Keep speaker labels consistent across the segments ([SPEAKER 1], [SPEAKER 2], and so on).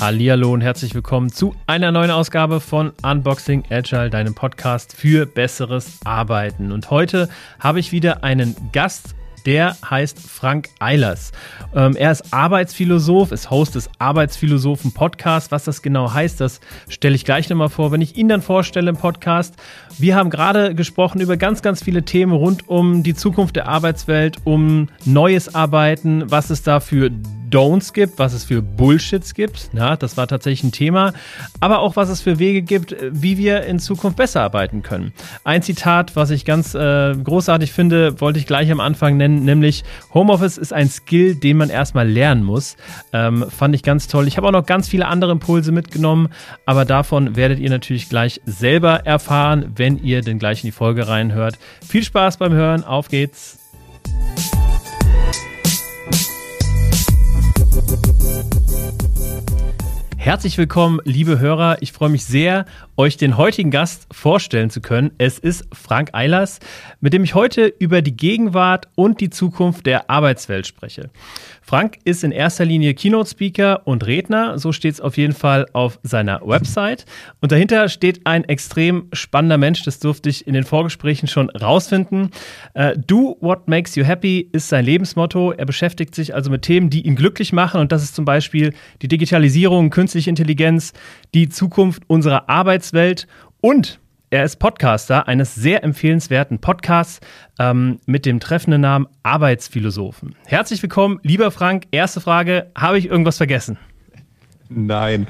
[SPEAKER 1] Hallihallo und herzlich willkommen zu einer neuen Ausgabe von Unboxing Agile, deinem Podcast für besseres Arbeiten. Und heute habe ich wieder einen Gast der heißt Frank Eilers. Ähm, er ist Arbeitsphilosoph, ist Host des Arbeitsphilosophen Podcasts. Was das genau heißt, das stelle ich gleich nochmal vor, wenn ich ihn dann vorstelle im Podcast. Wir haben gerade gesprochen über ganz, ganz viele Themen rund um die Zukunft der Arbeitswelt, um neues Arbeiten, was es da für Don'ts gibt, was es für Bullshits gibt. Ja, das war tatsächlich ein Thema. Aber auch, was es für Wege gibt, wie wir in Zukunft besser arbeiten können. Ein Zitat, was ich ganz äh, großartig finde, wollte ich gleich am Anfang nennen, nämlich Homeoffice ist ein Skill, den man erstmal lernen muss. Ähm, fand ich ganz toll. Ich habe auch noch ganz viele andere Impulse mitgenommen, aber davon werdet ihr natürlich gleich selber erfahren, wenn ihr denn gleich in die Folge reinhört. Viel Spaß beim Hören, auf geht's! Herzlich willkommen, liebe Hörer. Ich freue mich sehr, euch den heutigen Gast vorstellen zu können. Es ist Frank Eilers, mit dem ich heute über die Gegenwart und die Zukunft der Arbeitswelt spreche. Frank ist in erster Linie Keynote-Speaker und Redner, so steht es auf jeden Fall auf seiner Website. Und dahinter steht ein extrem spannender Mensch, das durfte ich in den Vorgesprächen schon rausfinden. Uh, Do what makes you happy ist sein Lebensmotto. Er beschäftigt sich also mit Themen, die ihn glücklich machen und das ist zum Beispiel die Digitalisierung, künstliche Intelligenz, die Zukunft unserer Arbeitswelt und er ist Podcaster eines sehr empfehlenswerten Podcasts ähm, mit dem treffenden Namen Arbeitsphilosophen. Herzlich willkommen, lieber Frank. Erste Frage: Habe ich irgendwas vergessen?
[SPEAKER 2] Nein.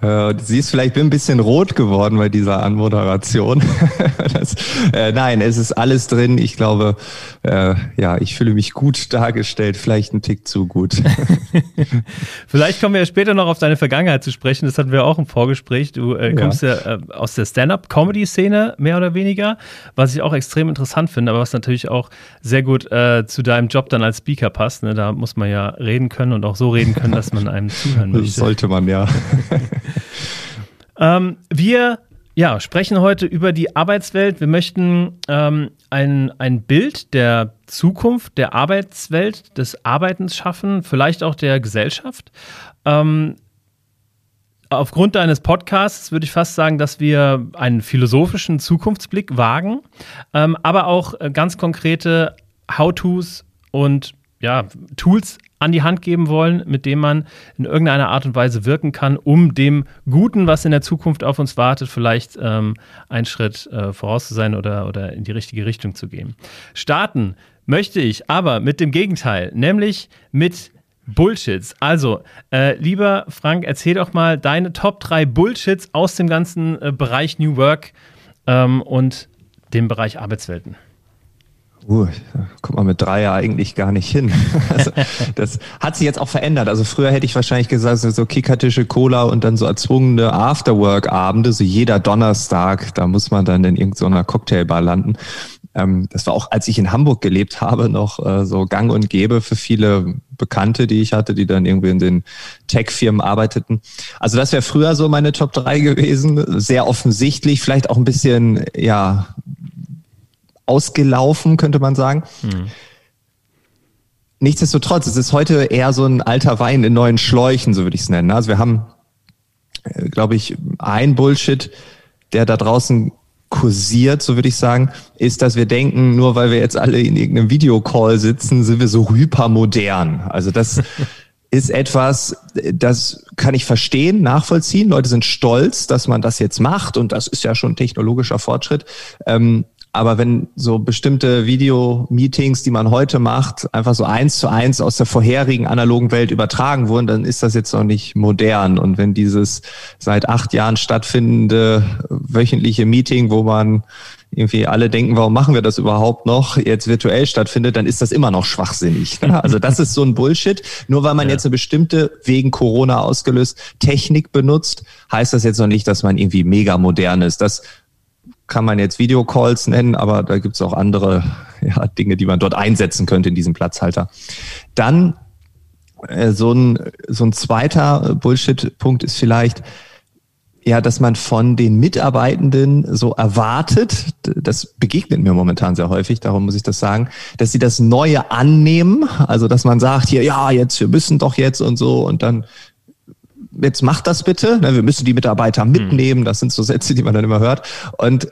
[SPEAKER 2] äh, sie ist vielleicht ein bisschen rot geworden bei dieser Anmoderation. das, äh, nein, es ist alles drin. Ich glaube, äh, ja, ich fühle mich gut dargestellt, vielleicht ein Tick zu gut.
[SPEAKER 1] vielleicht kommen wir ja später noch auf deine Vergangenheit zu sprechen. Das hatten wir auch im Vorgespräch. Du äh, kommst ja, ja äh, aus der Stand-up-Comedy-Szene, mehr oder weniger, was ich auch extrem interessant finde, aber was natürlich auch sehr gut äh, zu deinem Job dann als Speaker passt. Ne? Da muss man ja reden können und auch so reden können, dass man einem zuhören möchte.
[SPEAKER 2] Sollte man, ja.
[SPEAKER 1] ähm, wir ja, sprechen heute über die Arbeitswelt. Wir möchten ähm, ein, ein Bild der Zukunft, der Arbeitswelt, des Arbeitens schaffen, vielleicht auch der Gesellschaft. Ähm, aufgrund deines Podcasts würde ich fast sagen, dass wir einen philosophischen Zukunftsblick wagen, ähm, aber auch äh, ganz konkrete How-Tos und ja, Tools an die Hand geben wollen, mit dem man in irgendeiner Art und Weise wirken kann, um dem Guten, was in der Zukunft auf uns wartet, vielleicht ähm, einen Schritt äh, voraus zu sein oder, oder in die richtige Richtung zu gehen. Starten möchte ich aber mit dem Gegenteil, nämlich mit Bullshits. Also, äh, lieber Frank, erzähl doch mal deine Top 3 Bullshits aus dem ganzen äh, Bereich New Work ähm, und dem Bereich Arbeitswelten.
[SPEAKER 2] Uh, kommt man mit drei ja eigentlich gar nicht hin. Also, das hat sich jetzt auch verändert. Also früher hätte ich wahrscheinlich gesagt, so Kickertische, Cola und dann so erzwungene Afterwork-Abende, so jeder Donnerstag, da muss man dann in irgendeiner Cocktailbar landen. Ähm, das war auch, als ich in Hamburg gelebt habe, noch äh, so gang und gäbe für viele Bekannte, die ich hatte, die dann irgendwie in den Tech-Firmen arbeiteten. Also das wäre früher so meine Top 3 gewesen. Sehr offensichtlich, vielleicht auch ein bisschen, ja, ausgelaufen, könnte man sagen. Mhm. Nichtsdestotrotz, es ist heute eher so ein alter Wein in neuen Schläuchen, so würde ich es nennen. Also wir haben, äh, glaube ich, ein Bullshit, der da draußen kursiert, so würde ich sagen, ist, dass wir denken, nur weil wir jetzt alle in irgendeinem Videocall sitzen, sind wir so hypermodern. Also das ist etwas, das kann ich verstehen, nachvollziehen. Leute sind stolz, dass man das jetzt macht und das ist ja schon technologischer Fortschritt. Ähm, aber wenn so bestimmte Video-Meetings, die man heute macht, einfach so eins zu eins aus der vorherigen analogen Welt übertragen wurden, dann ist das jetzt noch nicht modern. Und wenn dieses seit acht Jahren stattfindende wöchentliche Meeting, wo man irgendwie alle denken, warum machen wir das überhaupt noch, jetzt virtuell stattfindet, dann ist das immer noch schwachsinnig. Also das ist so ein Bullshit. Nur weil man ja. jetzt eine bestimmte, wegen Corona ausgelöst, Technik benutzt, heißt das jetzt noch nicht, dass man irgendwie mega modern ist. Das kann man jetzt Videocalls nennen, aber da gibt es auch andere ja, Dinge, die man dort einsetzen könnte in diesem Platzhalter. Dann äh, so, ein, so ein zweiter Bullshit-Punkt ist vielleicht, ja, dass man von den Mitarbeitenden so erwartet, das begegnet mir momentan sehr häufig, darum muss ich das sagen, dass sie das Neue annehmen, also dass man sagt hier, ja, jetzt, wir müssen doch jetzt und so und dann jetzt macht das bitte, ne, wir müssen die Mitarbeiter hm. mitnehmen, das sind so Sätze, die man dann immer hört und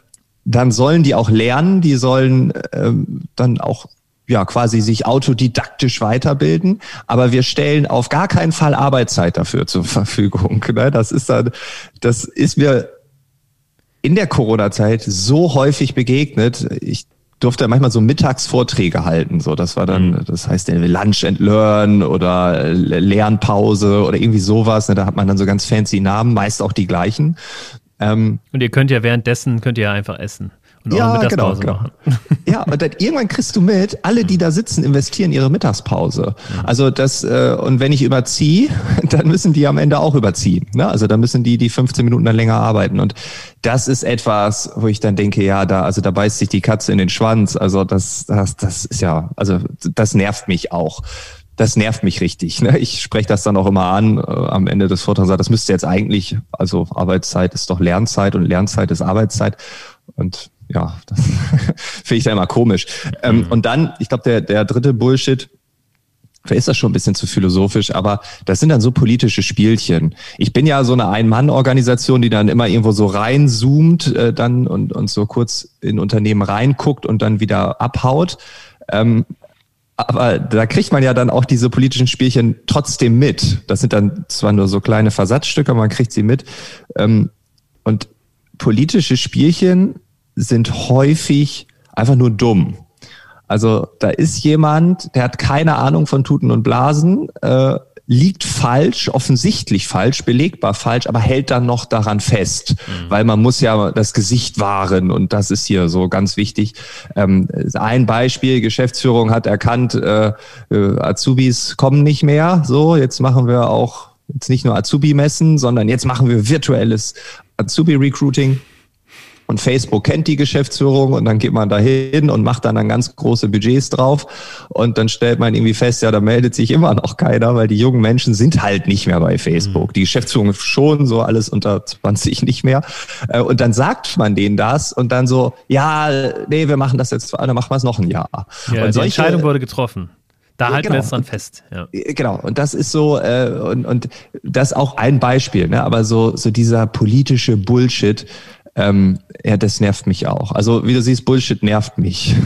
[SPEAKER 2] dann sollen die auch lernen, die sollen ähm, dann auch ja quasi sich autodidaktisch weiterbilden, aber wir stellen auf gar keinen Fall Arbeitszeit dafür zur Verfügung. Ne? Das ist dann, das ist mir in der Corona-Zeit so häufig begegnet. Ich durfte manchmal so Mittagsvorträge halten. So, das war dann, mhm. das heißt Lunch and Learn oder Lernpause oder irgendwie sowas. Ne? Da hat man dann so ganz fancy Namen, meist auch die gleichen.
[SPEAKER 1] Ähm, und ihr könnt ja währenddessen könnt ihr ja einfach essen
[SPEAKER 2] und ja, genau, genau. machen. Ja, und dann irgendwann kriegst du mit, alle, die da sitzen, investieren ihre Mittagspause. Also das, äh, und wenn ich überziehe, dann müssen die am Ende auch überziehen. Ne? Also dann müssen die die 15 Minuten dann länger arbeiten. Und das ist etwas, wo ich dann denke, ja, da, also da beißt sich die Katze in den Schwanz. Also das, das, das ist ja, also das nervt mich auch das nervt mich richtig. Ne? Ich spreche das dann auch immer an äh, am Ende des Vortrags. Das müsste jetzt eigentlich, also Arbeitszeit ist doch Lernzeit und Lernzeit ist Arbeitszeit. Und ja, das finde ich da immer komisch. Ähm, mhm. und dann, ich glaube, der, der dritte Bullshit, Vielleicht ist das schon ein bisschen zu philosophisch, aber das sind dann so politische Spielchen. Ich bin ja so eine Ein-Mann-Organisation, die dann immer irgendwo so reinzoomt äh, dann und, und so kurz in Unternehmen reinguckt und dann wieder abhaut. Ähm, aber da kriegt man ja dann auch diese politischen Spielchen trotzdem mit. Das sind dann zwar nur so kleine Versatzstücke, aber man kriegt sie mit. Ähm, und politische Spielchen sind häufig einfach nur dumm. Also da ist jemand, der hat keine Ahnung von Tuten und Blasen, äh, liegt falsch, offensichtlich falsch, belegbar falsch, aber hält dann noch daran fest, mhm. weil man muss ja das Gesicht wahren und das ist hier so ganz wichtig. Ähm, ein Beispiel, Geschäftsführung hat erkannt, äh, äh, Azubis kommen nicht mehr, so jetzt machen wir auch jetzt nicht nur Azubi-Messen, sondern jetzt machen wir virtuelles Azubi-Recruiting. Und Facebook kennt die Geschäftsführung und dann geht man da hin und macht dann, dann ganz große Budgets drauf. Und dann stellt man irgendwie fest, ja, da meldet sich immer noch keiner, weil die jungen Menschen sind halt nicht mehr bei Facebook. Mhm. Die Geschäftsführung schon, so alles unter 20 nicht mehr. Äh, und dann sagt man denen das und dann so, ja, nee, wir machen das jetzt, dann machen wir es noch ein Jahr.
[SPEAKER 1] Ja, und die solche, Entscheidung wurde getroffen. Da halten genau. wir jetzt dran fest. Ja.
[SPEAKER 2] Äh, genau, und das ist so, äh, und, und das ist auch ein Beispiel, ne? aber so, so dieser politische Bullshit, ähm, ja, das nervt mich auch. Also wie du siehst, Bullshit nervt mich.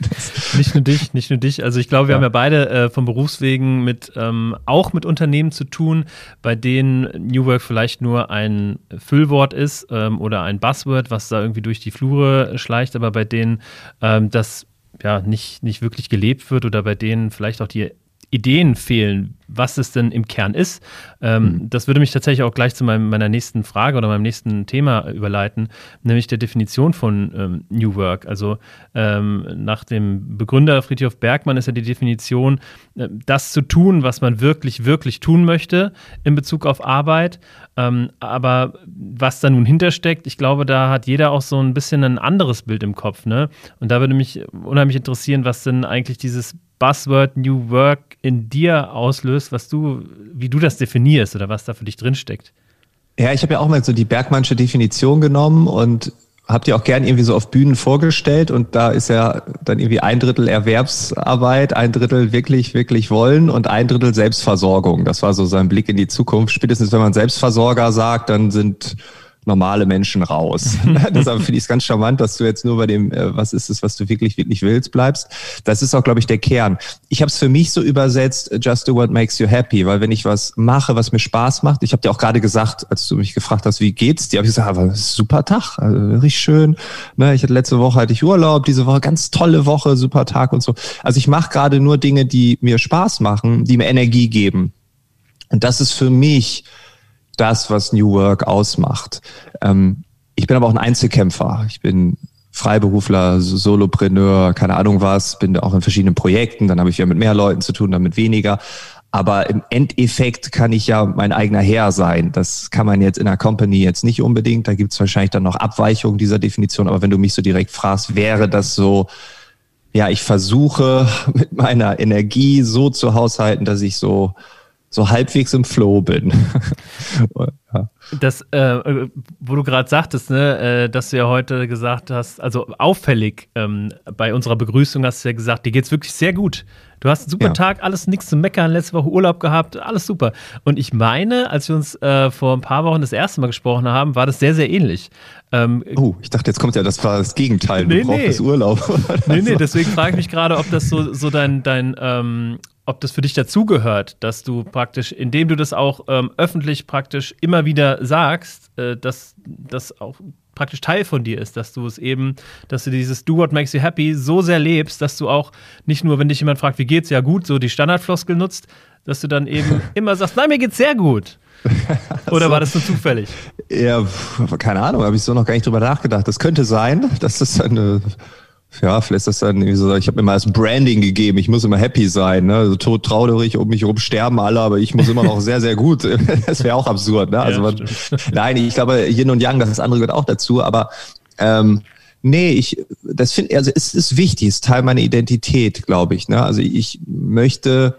[SPEAKER 1] nicht nur dich, nicht nur dich. Also ich glaube, wir ja. haben ja beide äh, vom Berufswegen mit ähm, auch mit Unternehmen zu tun, bei denen New Work vielleicht nur ein Füllwort ist ähm, oder ein Buzzword, was da irgendwie durch die Flure schleicht, aber bei denen ähm, das ja nicht, nicht wirklich gelebt wird oder bei denen vielleicht auch die Ideen fehlen, was es denn im Kern ist. Ähm, mhm. Das würde mich tatsächlich auch gleich zu meinem, meiner nächsten Frage oder meinem nächsten Thema überleiten, nämlich der Definition von ähm, New Work. Also ähm, nach dem Begründer Friedhof Bergmann ist ja die Definition, äh, das zu tun, was man wirklich, wirklich tun möchte in Bezug auf Arbeit. Ähm, aber was da nun hintersteckt, ich glaube, da hat jeder auch so ein bisschen ein anderes Bild im Kopf. Ne? Und da würde mich unheimlich interessieren, was denn eigentlich dieses Buzzword New Work in dir auslöst, was du, wie du das definierst oder was da für dich drinsteckt.
[SPEAKER 2] Ja, ich habe ja auch mal so die Bergmannsche Definition genommen und habe die auch gern irgendwie so auf Bühnen vorgestellt und da ist ja dann irgendwie ein Drittel Erwerbsarbeit, ein Drittel wirklich, wirklich wollen und ein Drittel Selbstversorgung. Das war so sein Blick in die Zukunft. Spätestens wenn man Selbstversorger sagt, dann sind normale Menschen raus. Deshalb finde ich es ganz charmant, dass du jetzt nur bei dem, äh, was ist es, was du wirklich, wirklich willst, bleibst. Das ist auch, glaube ich, der Kern. Ich habe es für mich so übersetzt, just do what makes you happy, weil wenn ich was mache, was mir Spaß macht, ich habe dir auch gerade gesagt, als du mich gefragt hast, wie geht's dir, habe ich gesagt, aber super Tag, also richtig schön. Ne, ich hatte letzte Woche hatte ich Urlaub, diese Woche ganz tolle Woche, super Tag und so. Also ich mache gerade nur Dinge, die mir Spaß machen, die mir Energie geben. Und das ist für mich das, was New Work ausmacht. Ähm, ich bin aber auch ein Einzelkämpfer. Ich bin Freiberufler, Solopreneur, keine Ahnung was, bin auch in verschiedenen Projekten, dann habe ich ja mit mehr Leuten zu tun, dann mit weniger. Aber im Endeffekt kann ich ja mein eigener Herr sein. Das kann man jetzt in einer Company jetzt nicht unbedingt. Da gibt es wahrscheinlich dann noch Abweichungen dieser Definition. Aber wenn du mich so direkt fragst, wäre das so, ja, ich versuche mit meiner Energie so zu haushalten, dass ich so so halbwegs im Flow bin.
[SPEAKER 1] ja. Das, äh, wo du gerade sagtest, ne, äh, dass du ja heute gesagt hast, also auffällig ähm, bei unserer Begrüßung hast du ja gesagt, dir geht's wirklich sehr gut. Du hast einen super ja. Tag, alles nichts zu meckern, letzte Woche Urlaub gehabt, alles super. Und ich meine, als wir uns äh, vor ein paar Wochen das erste Mal gesprochen haben, war das sehr, sehr ähnlich.
[SPEAKER 2] Ähm, oh, ich dachte, jetzt kommt ja, das war das Gegenteil. Nee, du brauchst nee. Urlaub.
[SPEAKER 1] nee, nee, deswegen frage ich mich gerade, ob das so, so dein, dein ähm, ob das für dich dazugehört, dass du praktisch, indem du das auch ähm, öffentlich praktisch immer wieder sagst, äh, dass das auch praktisch Teil von dir ist, dass du es eben, dass du dieses Do What Makes You Happy so sehr lebst, dass du auch nicht nur, wenn dich jemand fragt, wie geht's, ja gut, so die Standardfloskel nutzt, dass du dann eben immer sagst, nein, mir geht's sehr gut. Oder war das nur zufällig?
[SPEAKER 2] Ja, keine Ahnung, habe ich so noch gar nicht drüber nachgedacht. Das könnte sein, dass das eine ja, vielleicht ist das dann irgendwie so, ich habe mal das Branding gegeben, ich muss immer happy sein, ne? Also tot traurig, um mich herum sterben alle, aber ich muss immer noch sehr, sehr gut. Das wäre auch absurd, ne? Also ja, man, nein, ich glaube, Yin und Yang, das andere gehört auch dazu, aber ähm, nee, ich, das finde, also es ist wichtig, es ist Teil meiner Identität, glaube ich. Ne? Also ich möchte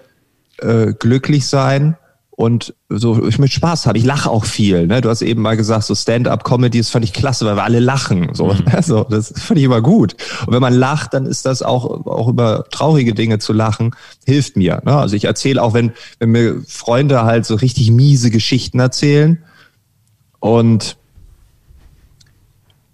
[SPEAKER 2] äh, glücklich sein und so, ich möchte Spaß haben. Ich lache auch viel. Ne? Du hast eben mal gesagt, so Stand-up-Comedy, das fand ich klasse, weil wir alle lachen. So, mhm. also, das fand ich immer gut. Und wenn man lacht, dann ist das auch, auch über traurige Dinge zu lachen, hilft mir. Ne? Also ich erzähle auch, wenn, wenn mir Freunde halt so richtig miese Geschichten erzählen und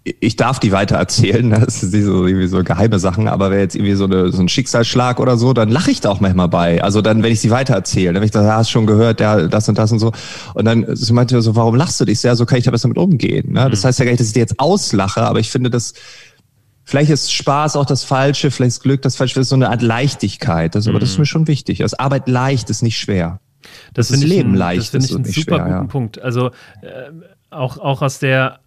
[SPEAKER 2] ich darf die weiter erzählen, das sind so, irgendwie so geheime Sachen, aber wäre jetzt irgendwie so, eine, so ein Schicksalsschlag oder so, dann lache ich da auch manchmal bei. Also dann, wenn ich sie weiter erzähle, dann wenn ich da hast schon gehört, ja, das und das und so. Und dann sie meinte so, warum lachst du dich sehr? So kann ich da besser mit umgehen. Ne? Das mhm. heißt ja gar nicht, dass ich dir jetzt auslache, aber ich finde, dass vielleicht ist Spaß auch das Falsche, vielleicht ist Glück das Falsche, das ist so eine Art Leichtigkeit. Das, mhm. Aber das ist mhm. mir schon wichtig. Das Arbeit leicht ist nicht schwer.
[SPEAKER 1] Das, das ist Leben ein, leicht. Das finde ich einen super schwer, guten ja. Punkt. Also äh, auch, auch aus der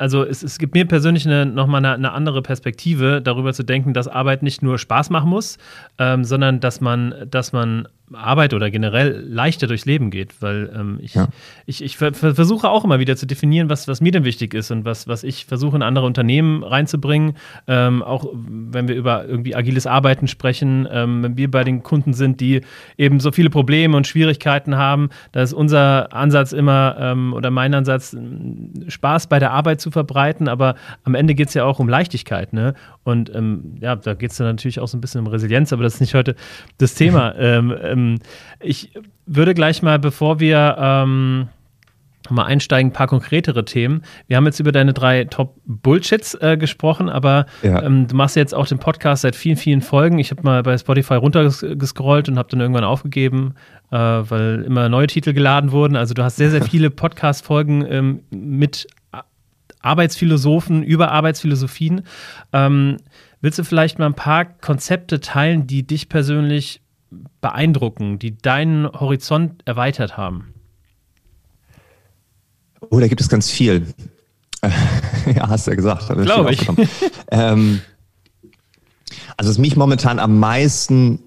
[SPEAKER 1] also es, es gibt mir persönlich eine, nochmal eine, eine andere Perspektive, darüber zu denken, dass Arbeit nicht nur Spaß machen muss, ähm, sondern dass man, dass man Arbeit oder generell leichter durchs Leben geht, weil ähm, ich, ja. ich, ich versuche auch immer wieder zu definieren, was, was mir denn wichtig ist und was, was ich versuche in andere Unternehmen reinzubringen. Ähm, auch wenn wir über irgendwie agiles Arbeiten sprechen, ähm, wenn wir bei den Kunden sind, die eben so viele Probleme und Schwierigkeiten haben, da ist unser Ansatz immer ähm, oder mein Ansatz, Spaß bei der Arbeit zu verbreiten, aber am Ende geht es ja auch um Leichtigkeit. Ne? Und ähm, ja, da geht es dann natürlich auch so ein bisschen um Resilienz, aber das ist nicht heute das Thema. ähm, ich würde gleich mal, bevor wir ähm, mal einsteigen, ein paar konkretere Themen. Wir haben jetzt über deine drei Top-Bullshits äh, gesprochen, aber ja. ähm, du machst jetzt auch den Podcast seit vielen, vielen Folgen. Ich habe mal bei Spotify runtergescrollt und habe dann irgendwann aufgegeben, äh, weil immer neue Titel geladen wurden. Also du hast sehr, sehr viele Podcast-Folgen ähm, mit Arbeitsphilosophen über Arbeitsphilosophien. Ähm, willst du vielleicht mal ein paar Konzepte teilen, die dich persönlich beeindrucken, die deinen Horizont erweitert haben?
[SPEAKER 2] Oh, da gibt es ganz viel. ja, hast du ja gesagt.
[SPEAKER 1] Glaube ich. ähm,
[SPEAKER 2] also was mich momentan am meisten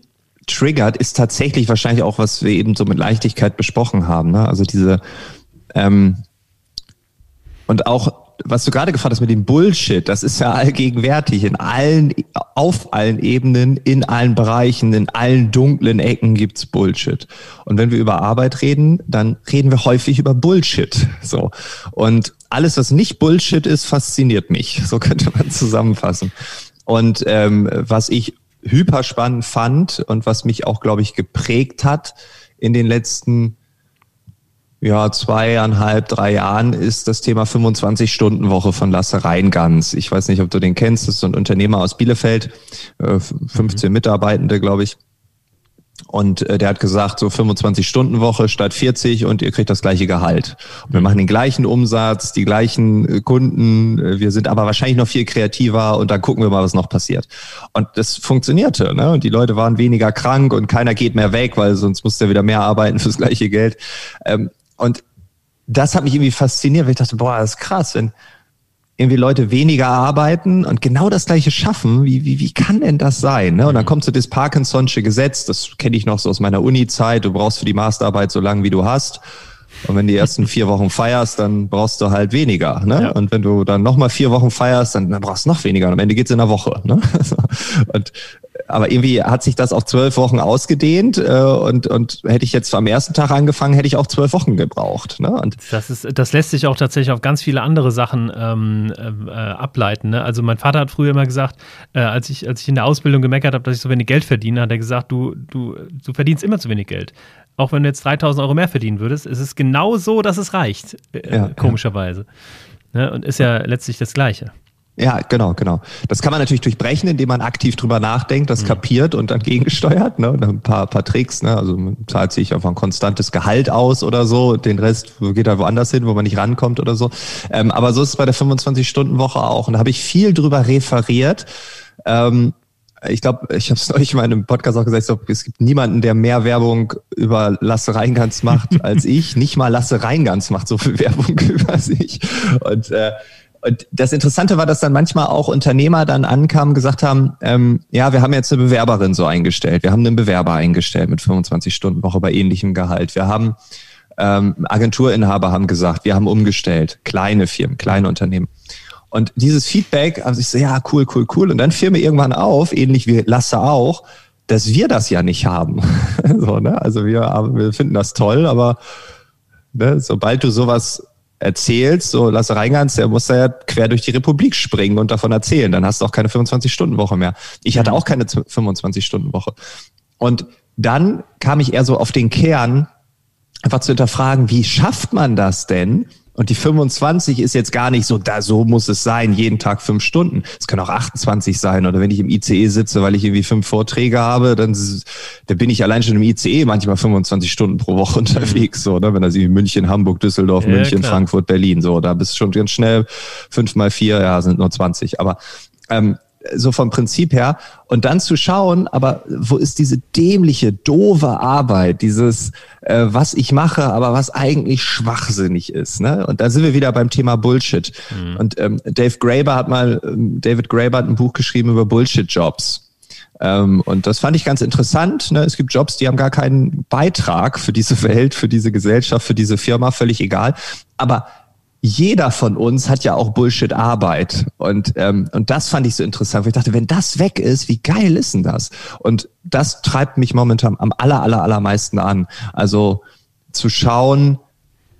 [SPEAKER 2] triggert, ist tatsächlich wahrscheinlich auch, was wir eben so mit Leichtigkeit besprochen haben. Ne? Also diese ähm, und auch was du gerade gefragt hast mit dem Bullshit, das ist ja allgegenwärtig in allen, auf allen Ebenen, in allen Bereichen, in allen dunklen Ecken gibt's Bullshit. Und wenn wir über Arbeit reden, dann reden wir häufig über Bullshit. So. Und alles, was nicht Bullshit ist, fasziniert mich. So könnte man zusammenfassen. Und ähm, was ich hyper spannend fand und was mich auch, glaube ich, geprägt hat in den letzten ja, zweieinhalb, drei Jahren ist das Thema 25-Stunden-Woche von Lasse Reingans. Ich weiß nicht, ob du den kennst. Das ist so ein Unternehmer aus Bielefeld, 15 mhm. Mitarbeitende, glaube ich. Und äh, der hat gesagt, so 25-Stunden-Woche statt 40 und ihr kriegt das gleiche Gehalt. Und wir machen den gleichen Umsatz, die gleichen äh, Kunden, äh, wir sind aber wahrscheinlich noch viel kreativer und dann gucken wir mal, was noch passiert. Und das funktionierte. Ne? Und die Leute waren weniger krank und keiner geht mehr weg, weil sonst muss der wieder mehr arbeiten fürs gleiche Geld. Ähm, und das hat mich irgendwie fasziniert, weil ich dachte, boah, das ist krass, wenn irgendwie Leute weniger arbeiten und genau das gleiche schaffen, wie, wie, wie kann denn das sein? Ne? Und dann mhm. kommt so das Parkinson'sche Gesetz, das kenne ich noch so aus meiner Uni-Zeit, du brauchst für die Masterarbeit so lange, wie du hast. Und wenn du die ersten vier Wochen feierst, dann brauchst du halt weniger. Ne? Ja. Und wenn du dann nochmal vier Wochen feierst, dann, dann brauchst du noch weniger. Und am Ende geht's in einer Woche. Ne? Und aber irgendwie hat sich das auf zwölf Wochen ausgedehnt äh, und, und hätte ich jetzt am ersten Tag angefangen, hätte ich auch zwölf Wochen gebraucht. Ne? Und
[SPEAKER 1] das, ist, das lässt sich auch tatsächlich auf ganz viele andere Sachen ähm, äh, ableiten. Ne? Also mein Vater hat früher immer gesagt, äh, als, ich, als ich in der Ausbildung gemeckert habe, dass ich so wenig Geld verdiene, hat er gesagt, du, du, du verdienst immer zu wenig Geld. Auch wenn du jetzt 3000 Euro mehr verdienen würdest, ist es genau so, dass es reicht, äh, ja, komischerweise. Ja. Ne? Und ist ja letztlich das Gleiche.
[SPEAKER 2] Ja, genau, genau. Das kann man natürlich durchbrechen, indem man aktiv drüber nachdenkt, das mhm. kapiert und dann gegengesteuert. Ne? Und ein paar, paar Tricks, ne? also man zahlt sich einfach ein konstantes Gehalt aus oder so, den Rest geht er woanders hin, wo man nicht rankommt oder so. Ähm, aber so ist es bei der 25-Stunden-Woche auch. Und da habe ich viel drüber referiert. Ähm, ich glaube, ich habe es neulich mal in einem Podcast auch gesagt, ich glaub, es gibt niemanden, der mehr Werbung über Lasse Reingans macht als ich. Nicht mal Lasse Reingans macht so viel Werbung über sich. Und äh, und das Interessante war, dass dann manchmal auch Unternehmer dann ankamen, gesagt haben, ähm, ja, wir haben jetzt eine Bewerberin so eingestellt, wir haben einen Bewerber eingestellt mit 25 Stunden Woche bei ähnlichem Gehalt. Wir haben ähm, Agenturinhaber haben gesagt, wir haben umgestellt, kleine Firmen, kleine Unternehmen. Und dieses Feedback, also ich so, ja, cool, cool, cool. Und dann fiel mir irgendwann auf, ähnlich wie Lasse auch, dass wir das ja nicht haben. so, ne? Also wir, wir finden das toll, aber ne, sobald du sowas erzählst, so Lasse Reingans, der muss da ja quer durch die Republik springen und davon erzählen. Dann hast du auch keine 25-Stunden-Woche mehr. Ich hatte mhm. auch keine 25-Stunden-Woche. Und dann kam ich eher so auf den Kern, einfach zu hinterfragen, wie schafft man das denn? Und die 25 ist jetzt gar nicht so, da so muss es sein, jeden Tag fünf Stunden. Es können auch 28 sein. Oder wenn ich im ICE sitze, weil ich irgendwie fünf Vorträge habe, dann, dann bin ich allein schon im ICE manchmal 25 Stunden pro Woche unterwegs. So, ne? Wenn das irgendwie München, Hamburg, Düsseldorf, ja, München, klar. Frankfurt, Berlin, so, da bist du schon ganz schnell fünf mal vier, ja, sind nur 20. Aber ähm, so vom Prinzip her. Und dann zu schauen, aber wo ist diese dämliche, doofe Arbeit, dieses, äh, was ich mache, aber was eigentlich schwachsinnig ist. Ne? Und da sind wir wieder beim Thema Bullshit. Mhm. Und ähm, Dave Graeber hat mal, ähm, David Graeber hat ein Buch geschrieben über Bullshit-Jobs. Ähm, und das fand ich ganz interessant. Ne? Es gibt Jobs, die haben gar keinen Beitrag für diese Welt, für diese Gesellschaft, für diese Firma, völlig egal. Aber jeder von uns hat ja auch Bullshit-Arbeit. Und, ähm, und das fand ich so interessant. Ich dachte, wenn das weg ist, wie geil ist denn das? Und das treibt mich momentan am aller, aller, allermeisten an. Also zu schauen,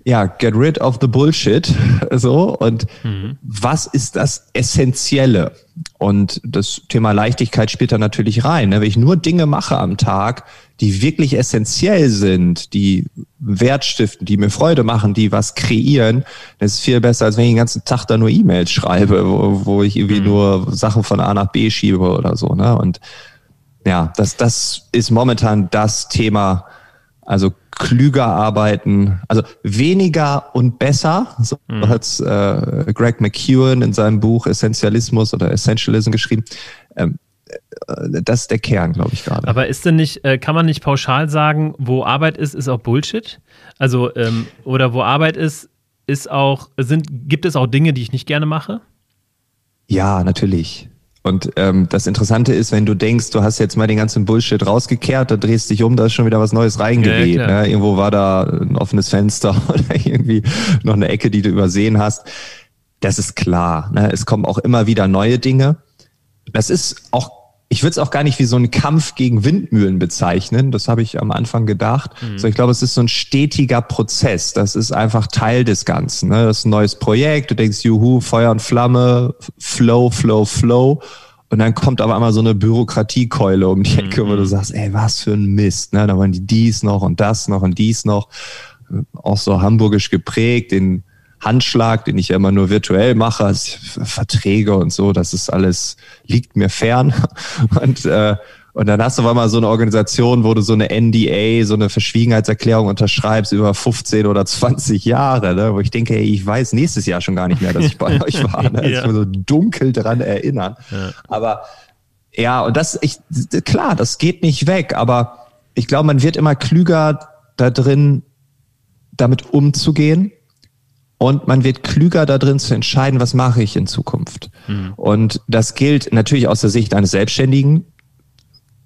[SPEAKER 2] ja, get rid of the bullshit, so, und mhm. was ist das Essentielle? Und das Thema Leichtigkeit spielt da natürlich rein. Ne? Wenn ich nur Dinge mache am Tag, die wirklich essentiell sind, die Wert stiften, die mir Freude machen, die was kreieren, das ist viel besser, als wenn ich den ganzen Tag da nur E-Mails schreibe, wo, wo ich irgendwie mhm. nur Sachen von A nach B schiebe oder so. Ne? Und ja, das, das ist momentan das Thema, also klüger arbeiten, also weniger und besser, so mhm. hat äh, Greg McEwen in seinem Buch Essentialismus oder Essentialism geschrieben. Ähm, äh, das ist der Kern, glaube ich gerade.
[SPEAKER 1] Aber ist denn nicht, äh, kann man nicht pauschal sagen, wo Arbeit ist, ist auch Bullshit? Also, ähm, oder wo Arbeit ist, ist auch, sind, gibt es auch Dinge, die ich nicht gerne mache?
[SPEAKER 2] Ja, natürlich. Und ähm, das Interessante ist, wenn du denkst, du hast jetzt mal den ganzen Bullshit rausgekehrt, dann drehst dich um, da ist schon wieder was Neues reingeweht. Ja, ne? Irgendwo war da ein offenes Fenster oder irgendwie noch eine Ecke, die du übersehen hast. Das ist klar. Ne? Es kommen auch immer wieder neue Dinge. Das ist auch ich würde es auch gar nicht wie so einen Kampf gegen Windmühlen bezeichnen. Das habe ich am Anfang gedacht. Mhm. So, ich glaube, es ist so ein stetiger Prozess. Das ist einfach Teil des Ganzen. Ne? Das ist ein neues Projekt. Du denkst, juhu, Feuer und Flamme, Flow, Flow, Flow. Und dann kommt aber einmal so eine Bürokratiekeule um die Ecke, mhm. wo du sagst, ey, was für ein Mist. Ne? Da waren die dies noch und das noch und dies noch. Auch so hamburgisch geprägt, den Handschlag, den ich ja immer nur virtuell mache, also Verträge und so, das ist alles, liegt mir fern. Und, äh, und dann hast du aber mal so eine Organisation, wo du so eine NDA, so eine Verschwiegenheitserklärung unterschreibst über 15 oder 20 Jahre, ne? wo ich denke, ey, ich weiß nächstes Jahr schon gar nicht mehr, dass ich bei euch war. Ne? ja. Ich muss so dunkel dran erinnern. Ja. Aber ja, und das, ich, klar, das geht nicht weg, aber ich glaube, man wird immer klüger da drin, damit umzugehen und man wird klüger da drin zu entscheiden, was mache ich in Zukunft. Mhm. Und das gilt natürlich aus der Sicht eines Selbstständigen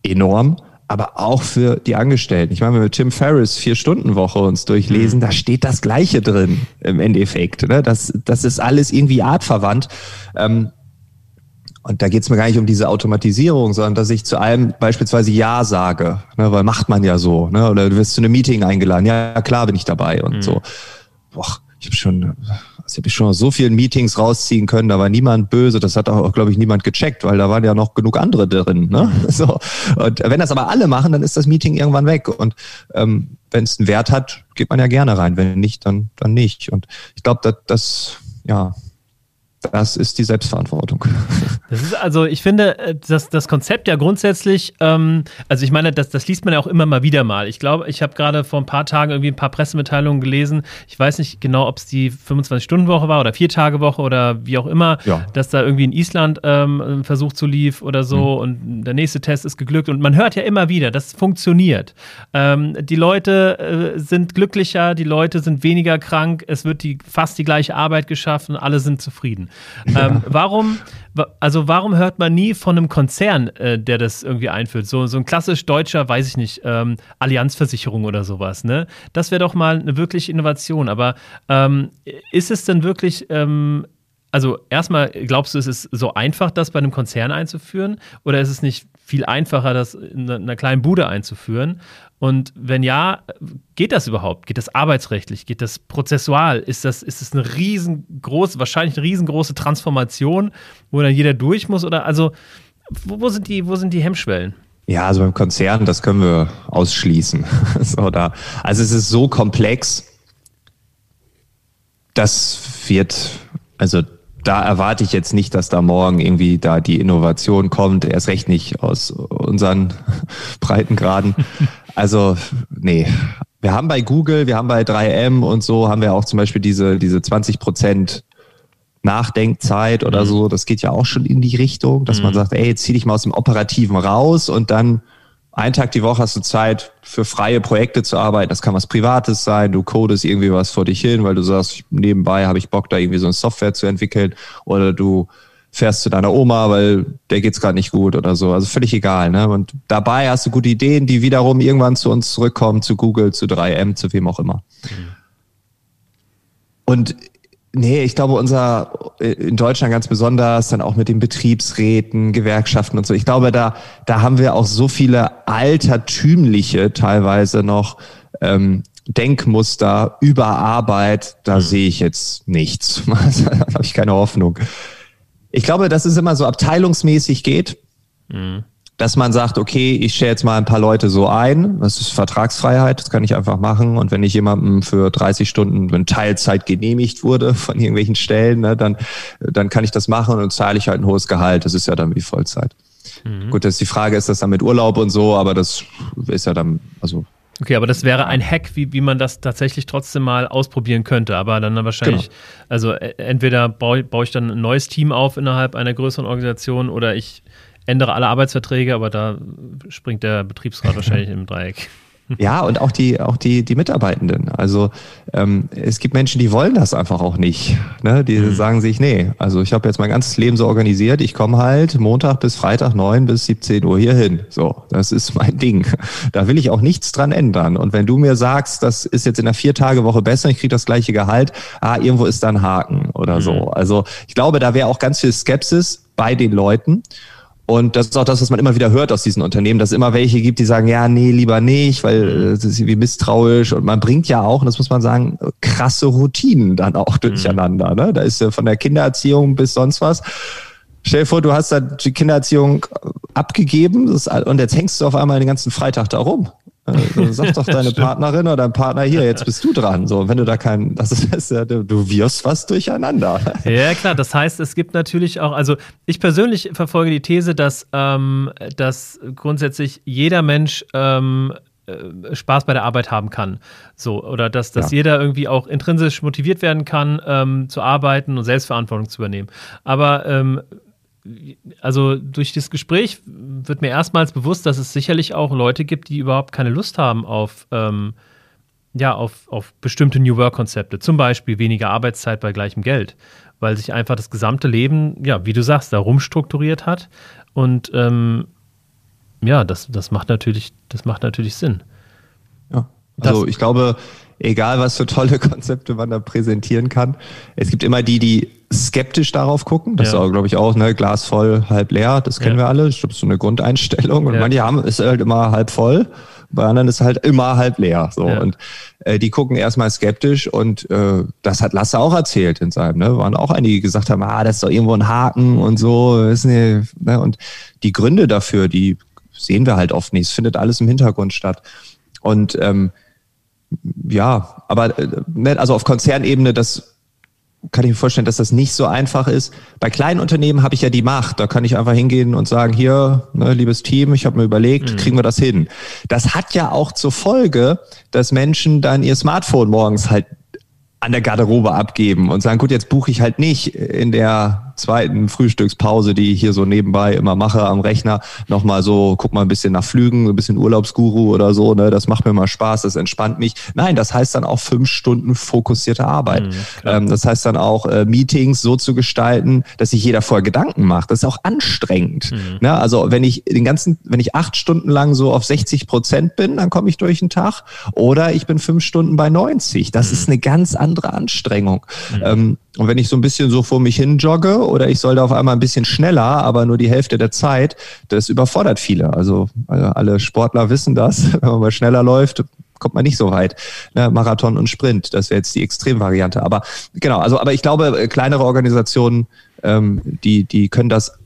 [SPEAKER 2] enorm, aber auch für die Angestellten. Ich meine, wenn wir Tim Ferriss vier Stunden Woche uns durchlesen, mhm. da steht das Gleiche drin im Endeffekt. Ne? Das, das ist alles irgendwie artverwandt. Ähm, Und da geht es mir gar nicht um diese Automatisierung, sondern dass ich zu allem beispielsweise Ja sage, ne, weil macht man ja so. Ne? Oder du wirst zu einem Meeting eingeladen, ja klar bin ich dabei und mhm. so. Boah, ich habe schon, also hab ich schon aus so vielen Meetings rausziehen können, da war niemand böse, das hat auch, glaube ich, niemand gecheckt, weil da waren ja noch genug andere drin. Ne? Mhm. So. Und wenn das aber alle machen, dann ist das Meeting irgendwann weg. Und ähm, wenn es einen Wert hat, geht man ja gerne rein. Wenn nicht, dann, dann nicht. Und ich glaube, dass das, ja, das ist die Selbstverantwortung.
[SPEAKER 1] Das ist also, ich finde, äh, das, das Konzept ja grundsätzlich, ähm, also ich meine, das, das liest man ja auch immer mal wieder mal. Ich glaube, ich habe gerade vor ein paar Tagen irgendwie ein paar Pressemitteilungen gelesen. Ich weiß nicht genau, ob es die 25-Stunden-Woche war oder Vier-Tage-Woche oder wie auch immer, ja. dass da irgendwie in Island ähm, ein Versuch zu lief oder so mhm. und der nächste Test ist geglückt. Und man hört ja immer wieder, das funktioniert. Ähm, die Leute äh, sind glücklicher, die Leute sind weniger krank, es wird die, fast die gleiche Arbeit geschaffen, alle sind zufrieden. Ja. Ähm, warum, also warum hört man nie von einem Konzern, äh, der das irgendwie einführt? So, so ein klassisch deutscher, weiß ich nicht, ähm, Allianzversicherung oder sowas, ne? Das wäre doch mal eine wirkliche Innovation. Aber ähm, ist es denn wirklich ähm, also erstmal, glaubst du, es ist so einfach, das bei einem Konzern einzuführen? Oder ist es nicht viel einfacher, das in einer kleinen Bude einzuführen? Und wenn ja, geht das überhaupt? Geht das arbeitsrechtlich? Geht das prozessual? Ist das, ist das eine riesengroße, wahrscheinlich eine riesengroße Transformation, wo dann jeder durch muss? Oder also, wo, wo sind, die, wo sind die Hemmschwellen?
[SPEAKER 2] Ja, also beim Konzern, das können wir ausschließen. so, da, also es ist so komplex, das wird, also da erwarte ich jetzt nicht, dass da morgen irgendwie da die Innovation kommt, erst recht nicht aus unseren Breitengraden. Also, nee. Wir haben bei Google, wir haben bei 3M und so, haben wir auch zum Beispiel diese, diese 20 Prozent Nachdenkzeit oder mhm. so. Das geht ja auch schon in die Richtung, dass mhm. man sagt, ey, jetzt zieh dich mal aus dem Operativen raus und dann einen Tag die Woche hast du Zeit für freie Projekte zu arbeiten. Das kann was Privates sein. Du codest irgendwie was vor dich hin, weil du sagst, nebenbei habe ich Bock, da irgendwie so eine Software zu entwickeln. Oder du fährst zu deiner Oma, weil der geht's gerade nicht gut oder so. Also völlig egal. Ne? Und dabei hast du gute Ideen, die wiederum irgendwann zu uns zurückkommen, zu Google, zu 3M, zu wem auch immer. Mhm. Und Nee, ich glaube, unser in Deutschland ganz besonders, dann auch mit den Betriebsräten, Gewerkschaften und so. Ich glaube, da, da haben wir auch so viele altertümliche teilweise noch ähm, Denkmuster über Arbeit. Da mhm. sehe ich jetzt nichts. da habe ich keine Hoffnung. Ich glaube, dass es immer so abteilungsmäßig geht. Mhm dass man sagt, okay, ich stelle jetzt mal ein paar Leute so ein, das ist Vertragsfreiheit, das kann ich einfach machen. Und wenn ich jemandem für 30 Stunden in Teilzeit genehmigt wurde von irgendwelchen Stellen, ne, dann, dann kann ich das machen und zahle ich halt ein hohes Gehalt. Das ist ja dann wie Vollzeit. Mhm. Gut, das ist die Frage, ist das dann mit Urlaub und so, aber das ist ja dann, also
[SPEAKER 1] Okay, aber das wäre ein Hack, wie, wie man das tatsächlich trotzdem mal ausprobieren könnte. Aber dann wahrscheinlich, genau. also äh, entweder baue, baue ich dann ein neues Team auf innerhalb einer größeren Organisation oder ich ändere alle Arbeitsverträge, aber da springt der Betriebsrat wahrscheinlich im Dreieck.
[SPEAKER 2] Ja, und auch die, auch die, die Mitarbeitenden. Also ähm, es gibt Menschen, die wollen das einfach auch nicht. Ne? Die mhm. sagen sich, nee, also ich habe jetzt mein ganzes Leben so organisiert, ich komme halt Montag bis Freitag neun bis 17 Uhr hier hin. So, das ist mein Ding. Da will ich auch nichts dran ändern. Und wenn du mir sagst, das ist jetzt in der Vier-Tage-Woche besser, ich kriege das gleiche Gehalt, ah, irgendwo ist da ein Haken oder mhm. so. Also ich glaube, da wäre auch ganz viel Skepsis bei den Leuten. Und das ist auch das, was man immer wieder hört aus diesen Unternehmen, dass es immer welche gibt, die sagen, ja, nee, lieber nicht, weil äh, das ist irgendwie misstrauisch. Und man bringt ja auch, das muss man sagen, krasse Routinen dann auch mhm. durcheinander. Ne? Da ist ja von der Kindererziehung bis sonst was. Stell dir vor, du hast da die Kindererziehung abgegeben und jetzt hängst du auf einmal den ganzen Freitag da rum. Also, sag doch deine Partnerin oder dein Partner hier, jetzt bist du dran. So, wenn du da kein, das ist ja, du wirst was durcheinander.
[SPEAKER 1] Ja, klar. Das heißt, es gibt natürlich auch, also ich persönlich verfolge die These, dass, ähm, dass grundsätzlich jeder Mensch ähm, äh, Spaß bei der Arbeit haben kann. So, oder dass, dass ja. jeder irgendwie auch intrinsisch motiviert werden kann, ähm, zu arbeiten und Selbstverantwortung zu übernehmen. Aber ähm, also durch das Gespräch wird mir erstmals bewusst, dass es sicherlich auch Leute gibt, die überhaupt keine Lust haben auf, ähm, ja, auf, auf bestimmte New Work-Konzepte. Zum Beispiel weniger Arbeitszeit bei gleichem Geld, weil sich einfach das gesamte Leben, ja, wie du sagst, da rumstrukturiert hat. Und ähm, ja, das, das macht natürlich, das macht natürlich Sinn.
[SPEAKER 2] Ja, also das, ich glaube, egal was für tolle Konzepte man da präsentieren kann. Es gibt immer die, die skeptisch darauf gucken. Das ja. ist, glaube ich, auch, ne, Glas voll, halb leer. Das kennen ja. wir alle. Ich glaube, so eine Grundeinstellung. Und ja. manche haben, ist halt immer halb voll. Bei anderen ist halt immer halb leer. So. Und äh, die gucken erstmal skeptisch und äh, das hat Lasse auch erzählt in seinem, ne? Waren auch einige, die gesagt haben, ah, das ist doch irgendwo ein Haken und so. Ne, ne? Und die Gründe dafür, die sehen wir halt oft nicht. Es findet alles im Hintergrund statt. Und ähm, ja, aber äh, ne, also auf Konzernebene, das kann ich mir vorstellen, dass das nicht so einfach ist. Bei kleinen Unternehmen habe ich ja die Macht. Da kann ich einfach hingehen und sagen, hier, ne, liebes Team, ich habe mir überlegt, mhm. kriegen wir das hin. Das hat ja auch zur Folge, dass Menschen dann ihr Smartphone morgens halt an der Garderobe abgeben und sagen, gut, jetzt buche ich halt nicht in der zweiten Frühstückspause, die ich hier so nebenbei immer mache am Rechner, nochmal so, guck mal ein bisschen nach Flügen, ein bisschen Urlaubsguru oder so, ne, das macht mir mal Spaß, das entspannt mich. Nein, das heißt dann auch fünf Stunden fokussierte Arbeit. Mhm, ähm, das heißt dann auch, äh, Meetings so zu gestalten, dass sich jeder vorher Gedanken macht. Das ist auch anstrengend. Mhm. Ne? Also wenn ich den ganzen, wenn ich acht Stunden lang so auf 60 Prozent bin, dann komme ich durch den Tag. Oder ich bin fünf Stunden bei 90. Das mhm. ist eine ganz andere Anstrengung. Mhm. Ähm, und wenn ich so ein bisschen so vor mich hin jogge oder ich soll da auf einmal ein bisschen schneller, aber nur die Hälfte der Zeit, das überfordert viele. Also äh, alle Sportler wissen das. Wenn man mal schneller läuft, kommt man nicht so weit. Ne, Marathon und Sprint, das wäre jetzt die Extremvariante. Aber genau, also aber ich glaube, äh, kleinere Organisationen, ähm, die, die können das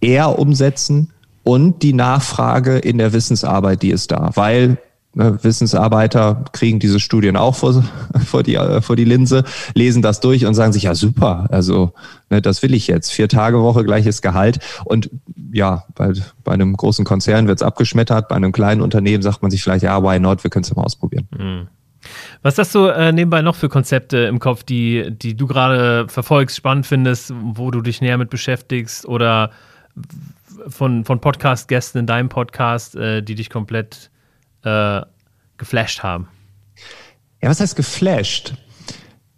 [SPEAKER 2] eher umsetzen und die Nachfrage in der Wissensarbeit, die ist da. Weil Wissensarbeiter kriegen diese Studien auch vor, vor, die, äh, vor die Linse, lesen das durch und sagen sich, ja super, also ne, das will ich jetzt. Vier Tage Woche, gleiches Gehalt. Und ja, bei, bei einem großen Konzern wird es abgeschmettert, bei einem kleinen Unternehmen sagt man sich vielleicht, ja, why not, wir können es ja mal ausprobieren. Mhm.
[SPEAKER 1] Was hast du äh, nebenbei noch für Konzepte im Kopf, die, die du gerade verfolgst, spannend findest, wo du dich näher mit beschäftigst oder von, von Podcast-Gästen in deinem Podcast, äh, die dich komplett äh, geflasht haben?
[SPEAKER 2] Ja, was heißt geflasht?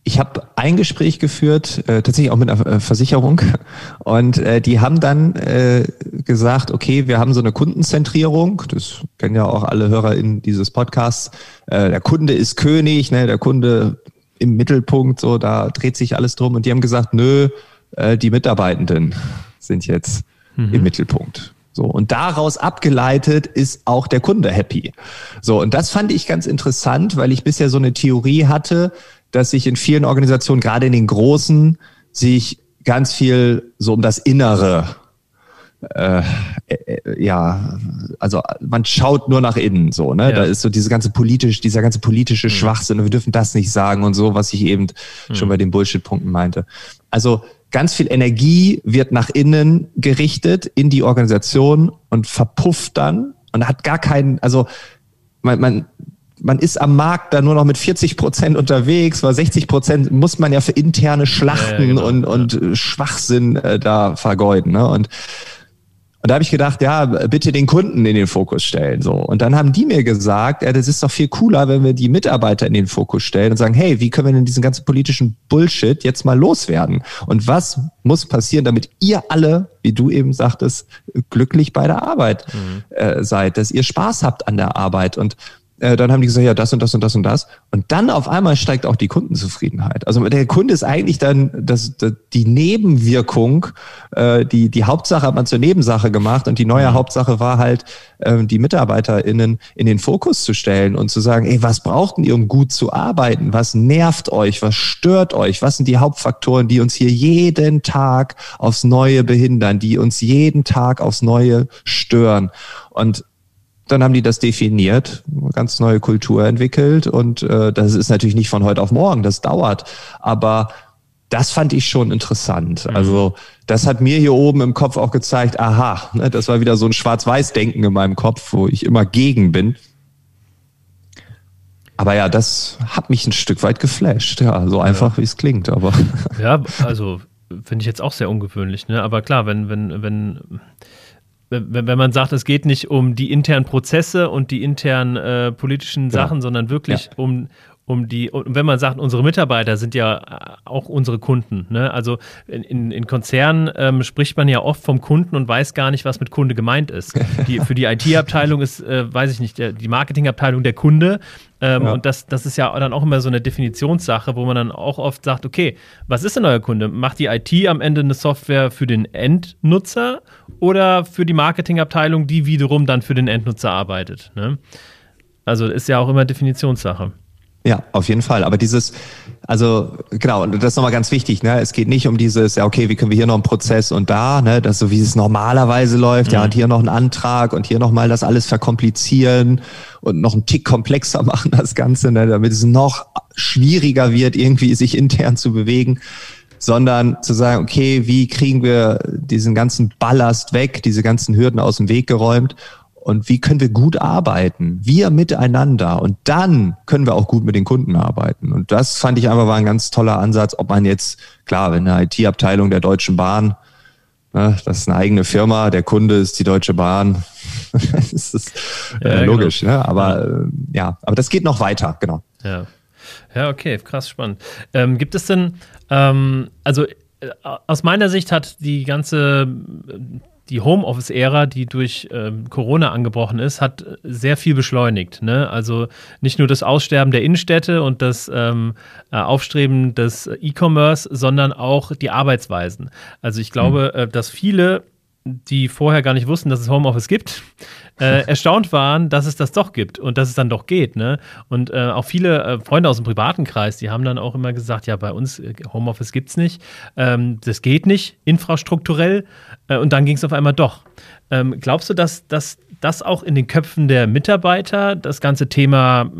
[SPEAKER 2] Ich habe ein Gespräch geführt, äh, tatsächlich auch mit einer äh, Versicherung, und äh, die haben dann äh, gesagt, okay, wir haben so eine Kundenzentrierung, das kennen ja auch alle Hörer in dieses Podcasts. Äh, der Kunde ist König, ne, der Kunde im Mittelpunkt, so da dreht sich alles drum. Und die haben gesagt, nö, äh, die Mitarbeitenden sind jetzt mhm. im Mittelpunkt. So, und daraus abgeleitet ist auch der Kunde happy. So, und das fand ich ganz interessant, weil ich bisher so eine Theorie hatte, dass sich in vielen Organisationen, gerade in den großen, sich ganz viel so um das Innere äh, äh, ja, also man schaut nur nach innen so, ne? Ja. Da ist so diese ganze politisch, dieser ganze politische mhm. Schwachsinn und wir dürfen das nicht sagen und so, was ich eben mhm. schon bei den Bullshit-Punkten meinte. Also ganz viel Energie wird nach innen gerichtet in die Organisation und verpufft dann und hat gar keinen, also man, man, man ist am Markt da nur noch mit 40 Prozent unterwegs, weil 60 Prozent muss man ja für interne Schlachten ja, genau, und, und Schwachsinn äh, da vergeuden. Ne? Und und da habe ich gedacht, ja, bitte den Kunden in den Fokus stellen. So. Und dann haben die mir gesagt, ja, das ist doch viel cooler, wenn wir die Mitarbeiter in den Fokus stellen und sagen, hey, wie können wir denn diesen ganzen politischen Bullshit jetzt mal loswerden? Und was muss passieren, damit ihr alle, wie du eben sagtest, glücklich bei der Arbeit mhm. äh, seid, dass ihr Spaß habt an der Arbeit und äh, dann haben die gesagt, ja, das und das und das und das. Und dann auf einmal steigt auch die Kundenzufriedenheit. Also der Kunde ist eigentlich dann das, das die Nebenwirkung, äh, die, die Hauptsache hat man zur Nebensache gemacht und die neue mhm. Hauptsache war halt, äh, die MitarbeiterInnen in den Fokus zu stellen und zu sagen, ey, was braucht ihr, um gut zu arbeiten? Was nervt euch? Was stört euch? Was sind die Hauptfaktoren, die uns hier jeden Tag aufs Neue behindern, die uns jeden Tag aufs Neue stören? Und dann haben die das definiert, ganz neue Kultur entwickelt und äh, das ist natürlich nicht von heute auf morgen, das dauert, aber das fand ich schon interessant. Mhm. Also das hat mir hier oben im Kopf auch gezeigt, aha, ne, das war wieder so ein Schwarz-Weiß-Denken in meinem Kopf, wo ich immer gegen bin. Aber ja, das hat mich ein Stück weit geflasht, ja, so einfach ja. wie es klingt, aber.
[SPEAKER 1] Ja, also finde ich jetzt auch sehr ungewöhnlich, ne? Aber klar, wenn, wenn, wenn wenn, wenn man sagt, es geht nicht um die internen Prozesse und die internen äh, politischen Sachen, ja. sondern wirklich ja. um, um die, und wenn man sagt, unsere Mitarbeiter sind ja äh, auch unsere Kunden. Ne? Also in, in, in Konzernen ähm, spricht man ja oft vom Kunden und weiß gar nicht, was mit Kunde gemeint ist. Die, für die IT-Abteilung ist, äh, weiß ich nicht, der, die Marketingabteilung der Kunde. Ähm, ja. Und das, das ist ja dann auch immer so eine Definitionssache, wo man dann auch oft sagt, okay, was ist denn euer Kunde? Macht die IT am Ende eine Software für den Endnutzer oder für die Marketingabteilung, die wiederum dann für den Endnutzer arbeitet? Ne? Also ist ja auch immer Definitionssache.
[SPEAKER 2] Ja, auf jeden Fall. Aber dieses, also genau, und das ist nochmal ganz wichtig, ne? Es geht nicht um dieses, ja, okay, wie können wir hier noch einen Prozess und da, ne, das so wie es normalerweise läuft, mhm. ja, und hier noch einen Antrag und hier nochmal das alles verkomplizieren und noch einen Tick komplexer machen, das Ganze, ne, damit es noch schwieriger wird, irgendwie sich intern zu bewegen sondern zu sagen, okay, wie kriegen wir diesen ganzen Ballast weg, diese ganzen Hürden aus dem Weg geräumt und wie können wir gut arbeiten, wir miteinander und dann können wir auch gut mit den Kunden arbeiten. Und das fand ich einfach war ein ganz toller Ansatz, ob man jetzt, klar, wenn eine IT-Abteilung der Deutschen Bahn, ne, das ist eine eigene Firma, der Kunde ist die Deutsche Bahn, das ist äh, ja, genau. logisch, genau. ne? aber ja. Äh, ja, aber das geht noch weiter, genau.
[SPEAKER 1] Ja, ja okay, krass spannend. Ähm, gibt es denn, ähm, also äh, aus meiner Sicht hat die ganze die Homeoffice-Ära, die durch ähm, Corona angebrochen ist, hat sehr viel beschleunigt. Ne? Also nicht nur das Aussterben der Innenstädte und das ähm, äh, Aufstreben des E-Commerce, sondern auch die Arbeitsweisen. Also ich glaube, mhm. äh, dass viele die vorher gar nicht wussten, dass es Homeoffice gibt, äh, erstaunt waren, dass es das doch gibt und dass es dann doch geht. Ne? Und äh, auch viele äh, Freunde aus dem privaten Kreis, die haben dann auch immer gesagt, ja, bei uns äh, Homeoffice gibt es nicht, ähm, das geht nicht infrastrukturell äh, und dann ging es auf einmal doch. Ähm, glaubst du, dass, dass das auch in den Köpfen der Mitarbeiter das ganze Thema,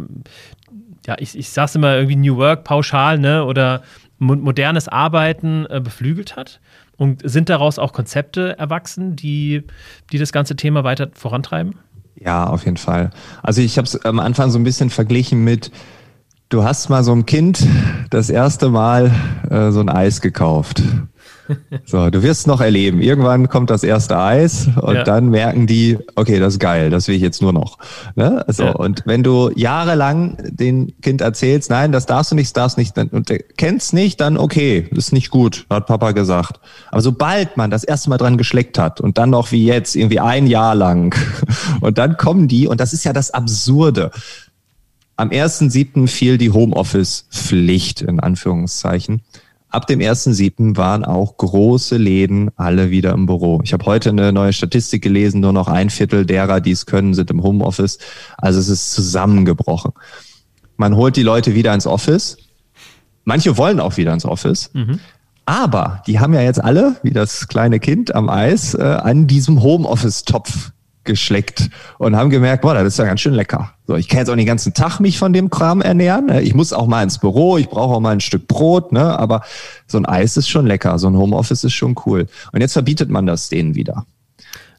[SPEAKER 1] ja, ich, ich sag's immer irgendwie New Work pauschal, ne, oder modernes Arbeiten äh, beflügelt hat? Und sind daraus auch Konzepte erwachsen, die, die das ganze Thema weiter vorantreiben?
[SPEAKER 2] Ja, auf jeden Fall. Also ich habe es am Anfang so ein bisschen verglichen mit, du hast mal so einem Kind das erste Mal äh, so ein Eis gekauft. So, du wirst es noch erleben. Irgendwann kommt das erste Eis und ja. dann merken die, okay, das ist geil, das will ich jetzt nur noch. Ne? So, ja. Und wenn du jahrelang dem Kind erzählst, nein, das darfst du nicht, das darfst du nicht, und der kennt's nicht, dann okay, ist nicht gut, hat Papa gesagt. Aber sobald man das erste Mal dran geschleckt hat und dann noch wie jetzt, irgendwie ein Jahr lang, und dann kommen die, und das ist ja das Absurde. Am 1.7. fiel die Homeoffice-Pflicht, in Anführungszeichen. Ab dem 1.7. waren auch große Läden alle wieder im Büro. Ich habe heute eine neue Statistik gelesen, nur noch ein Viertel derer, die es können, sind im Homeoffice. Also es ist zusammengebrochen. Man holt die Leute wieder ins Office. Manche wollen auch wieder ins Office. Mhm. Aber die haben ja jetzt alle, wie das kleine Kind am Eis, äh, an diesem Homeoffice-Topf geschleckt und haben gemerkt, boah, das ist ja ganz schön lecker. So, ich kann jetzt auch den ganzen Tag mich von dem Kram ernähren. Ne? Ich muss auch mal ins Büro, ich brauche auch mal ein Stück Brot, ne? Aber so ein Eis ist schon lecker, so ein Homeoffice ist schon cool. Und jetzt verbietet man das denen wieder.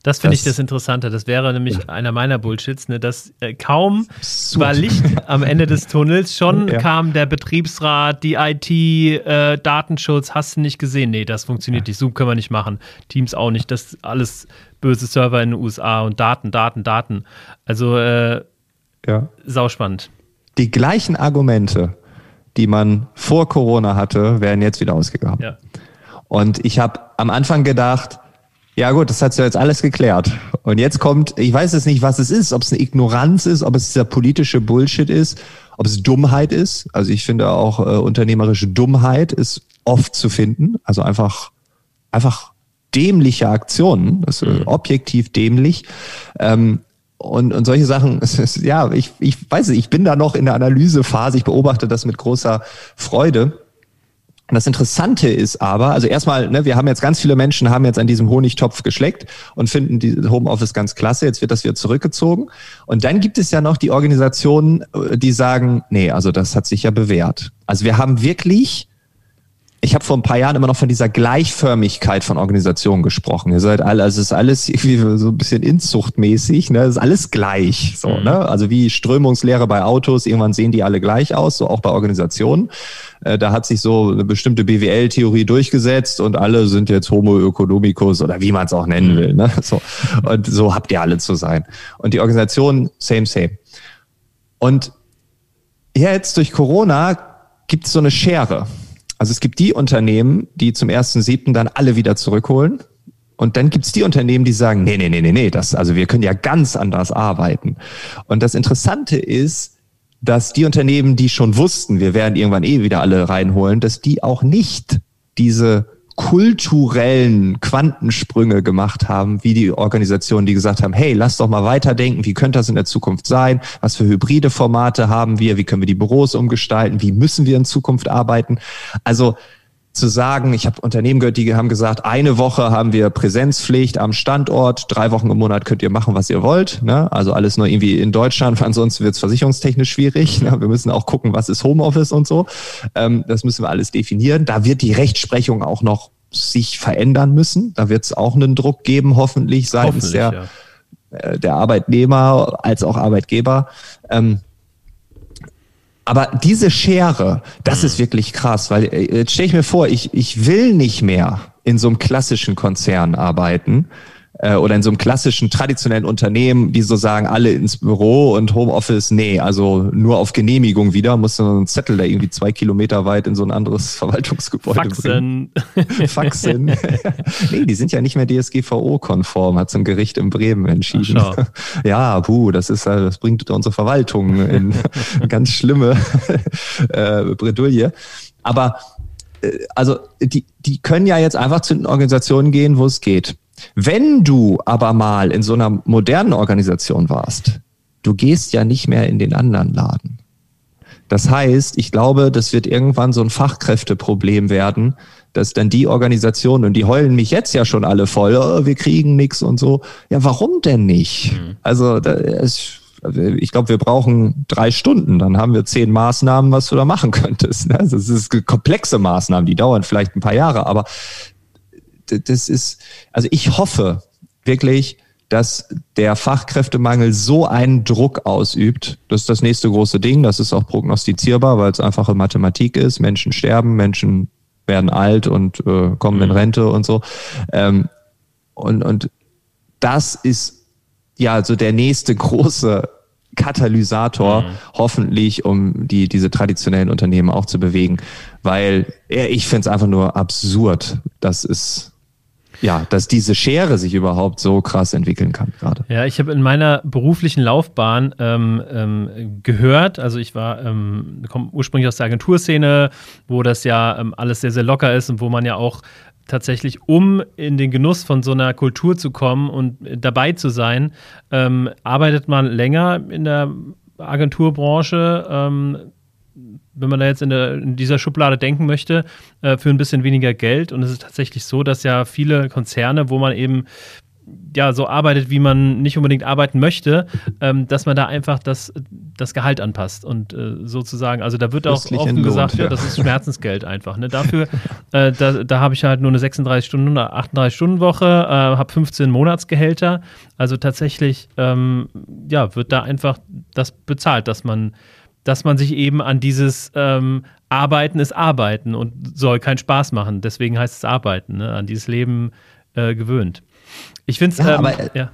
[SPEAKER 1] Das finde ich das Interessante. Das wäre nämlich ja. einer meiner Bullshits, ne, dass äh, kaum Super. war Licht am Ende des Tunnels, schon ja. kam der Betriebsrat, die IT, äh, Datenschutz, hast du nicht gesehen? Nee, das funktioniert ja. nicht. Zoom können wir nicht machen. Teams auch nicht. Das alles böse Server in den USA und Daten, Daten, Daten. Also äh, ja. sauspannend.
[SPEAKER 2] Die gleichen Argumente, die man vor Corona hatte, werden jetzt wieder ausgegraben. Ja. Und ich habe am Anfang gedacht, ja gut, das hat ja jetzt alles geklärt. Und jetzt kommt, ich weiß jetzt nicht, was es ist, ob es eine Ignoranz ist, ob es dieser politische Bullshit ist, ob es Dummheit ist. Also ich finde auch äh, unternehmerische Dummheit ist oft zu finden. Also einfach, einfach dämliche Aktionen, das ist mhm. objektiv dämlich. Ähm, und, und solche Sachen, ist, ja, ich, ich weiß nicht, ich bin da noch in der Analysephase, ich beobachte das mit großer Freude. Und das Interessante ist aber, also erstmal, ne, wir haben jetzt ganz viele Menschen haben jetzt an diesem Honigtopf geschleckt und finden die Homeoffice ganz klasse. Jetzt wird das wieder zurückgezogen. Und dann gibt es ja noch die Organisationen, äh, die sagen, nee, also das hat sich ja bewährt. Also wir haben wirklich ich habe vor ein paar Jahren immer noch von dieser Gleichförmigkeit von Organisationen gesprochen. Ihr seid alle, also es ist alles irgendwie so ein bisschen inzuchtmäßig, ne? Es ist alles gleich, so, mhm. ne? Also wie Strömungslehre bei Autos, irgendwann sehen die alle gleich aus, so auch bei Organisationen. Äh, da hat sich so eine bestimmte BWL-Theorie durchgesetzt und alle sind jetzt Homo economicus oder wie man es auch nennen will, ne? So. Und so habt ihr alle zu sein. Und die Organisation, same, same. Und jetzt durch Corona gibt es so eine Schere. Also es gibt die Unternehmen, die zum ersten siebten dann alle wieder zurückholen. Und dann gibt's die Unternehmen, die sagen, nee, nee, nee, nee, nee, das, also wir können ja ganz anders arbeiten. Und das Interessante ist, dass die Unternehmen, die schon wussten, wir werden irgendwann eh wieder alle reinholen, dass die auch nicht diese kulturellen Quantensprünge gemacht haben, wie die Organisationen, die gesagt haben, hey, lass doch mal weiterdenken, wie könnte das in der Zukunft sein? Was für hybride Formate haben wir? Wie können wir die Büros umgestalten? Wie müssen wir in Zukunft arbeiten? Also zu sagen, ich habe Unternehmen gehört, die haben gesagt, eine Woche haben wir Präsenzpflicht am Standort, drei Wochen im Monat könnt ihr machen, was ihr wollt. Ne? Also alles nur irgendwie in Deutschland, ansonsten wird es versicherungstechnisch schwierig. Ne? Wir müssen auch gucken, was ist Homeoffice und so. Ähm, das müssen wir alles definieren. Da wird die Rechtsprechung auch noch sich verändern müssen. Da wird es auch einen Druck geben, hoffentlich seitens hoffentlich, der, ja. äh, der Arbeitnehmer als auch Arbeitgeber. Ähm, aber diese Schere, das mhm. ist wirklich krass, weil äh, jetzt stelle ich mir vor, ich, ich will nicht mehr in so einem klassischen Konzern arbeiten, äh, oder in so einem klassischen traditionellen Unternehmen, die so sagen, alle ins Büro und Homeoffice, nee, also nur auf Genehmigung wieder, muss so ein Zettel da irgendwie zwei Kilometer weit in so ein anderes Verwaltungsgebäude
[SPEAKER 1] Faxen.
[SPEAKER 2] bringen. Faxen. nee, die sind ja nicht mehr DSGVO-konform, hat so ein Gericht in Bremen entschieden. ja, puh, das ist, äh, das bringt unsere Verwaltung in ganz schlimme äh, Bredouille. Aber äh, also die, die können ja jetzt einfach zu den Organisationen gehen, wo es geht. Wenn du aber mal in so einer modernen Organisation warst, du gehst ja nicht mehr in den anderen Laden. Das heißt, ich glaube, das wird irgendwann so ein Fachkräfteproblem werden, dass dann die Organisationen, und die heulen mich jetzt ja schon alle voll, oh, wir kriegen nichts und so. Ja, warum denn nicht? Mhm. Also, ist, ich glaube, wir brauchen drei Stunden, dann haben wir zehn Maßnahmen, was du da machen könntest. Ne? Das ist komplexe Maßnahmen, die dauern vielleicht ein paar Jahre, aber das ist, also ich hoffe wirklich, dass der Fachkräftemangel so einen Druck ausübt. Das ist das nächste große Ding. Das ist auch prognostizierbar, weil es einfache Mathematik ist. Menschen sterben, Menschen werden alt und äh, kommen in mhm. Rente und so. Ähm, und, und das ist ja so der nächste große Katalysator, mhm. hoffentlich, um die, diese traditionellen Unternehmen auch zu bewegen. Weil ja, ich finde es einfach nur absurd. Das ist ja, dass diese Schere sich überhaupt so krass entwickeln kann gerade.
[SPEAKER 1] Ja, ich habe in meiner beruflichen Laufbahn ähm, ähm, gehört, also ich war, ähm, komme ursprünglich aus der Agenturszene, wo das ja ähm, alles sehr, sehr locker ist und wo man ja auch tatsächlich, um in den Genuss von so einer Kultur zu kommen und dabei zu sein, ähm, arbeitet man länger in der Agenturbranche, ähm, wenn man da jetzt in, der, in dieser Schublade denken möchte, äh, für ein bisschen weniger Geld. Und es ist tatsächlich so, dass ja viele Konzerne, wo man eben ja so arbeitet, wie man nicht unbedingt arbeiten möchte, ähm, dass man da einfach das, das Gehalt anpasst und äh, sozusagen, also da wird auch offen entlohnt, gesagt, ja. ja. das ist Schmerzensgeld einfach. Ne? Dafür, äh, da, da habe ich halt nur eine 36 Stunden oder 38 Stunden Woche, äh, habe 15 Monatsgehälter, also tatsächlich, ähm, ja, wird da einfach das bezahlt, dass man dass man sich eben an dieses ähm, Arbeiten ist Arbeiten und soll keinen Spaß machen. Deswegen heißt es Arbeiten, ne? an dieses Leben äh, gewöhnt. Ich finde es. Ja, ähm,
[SPEAKER 2] ja.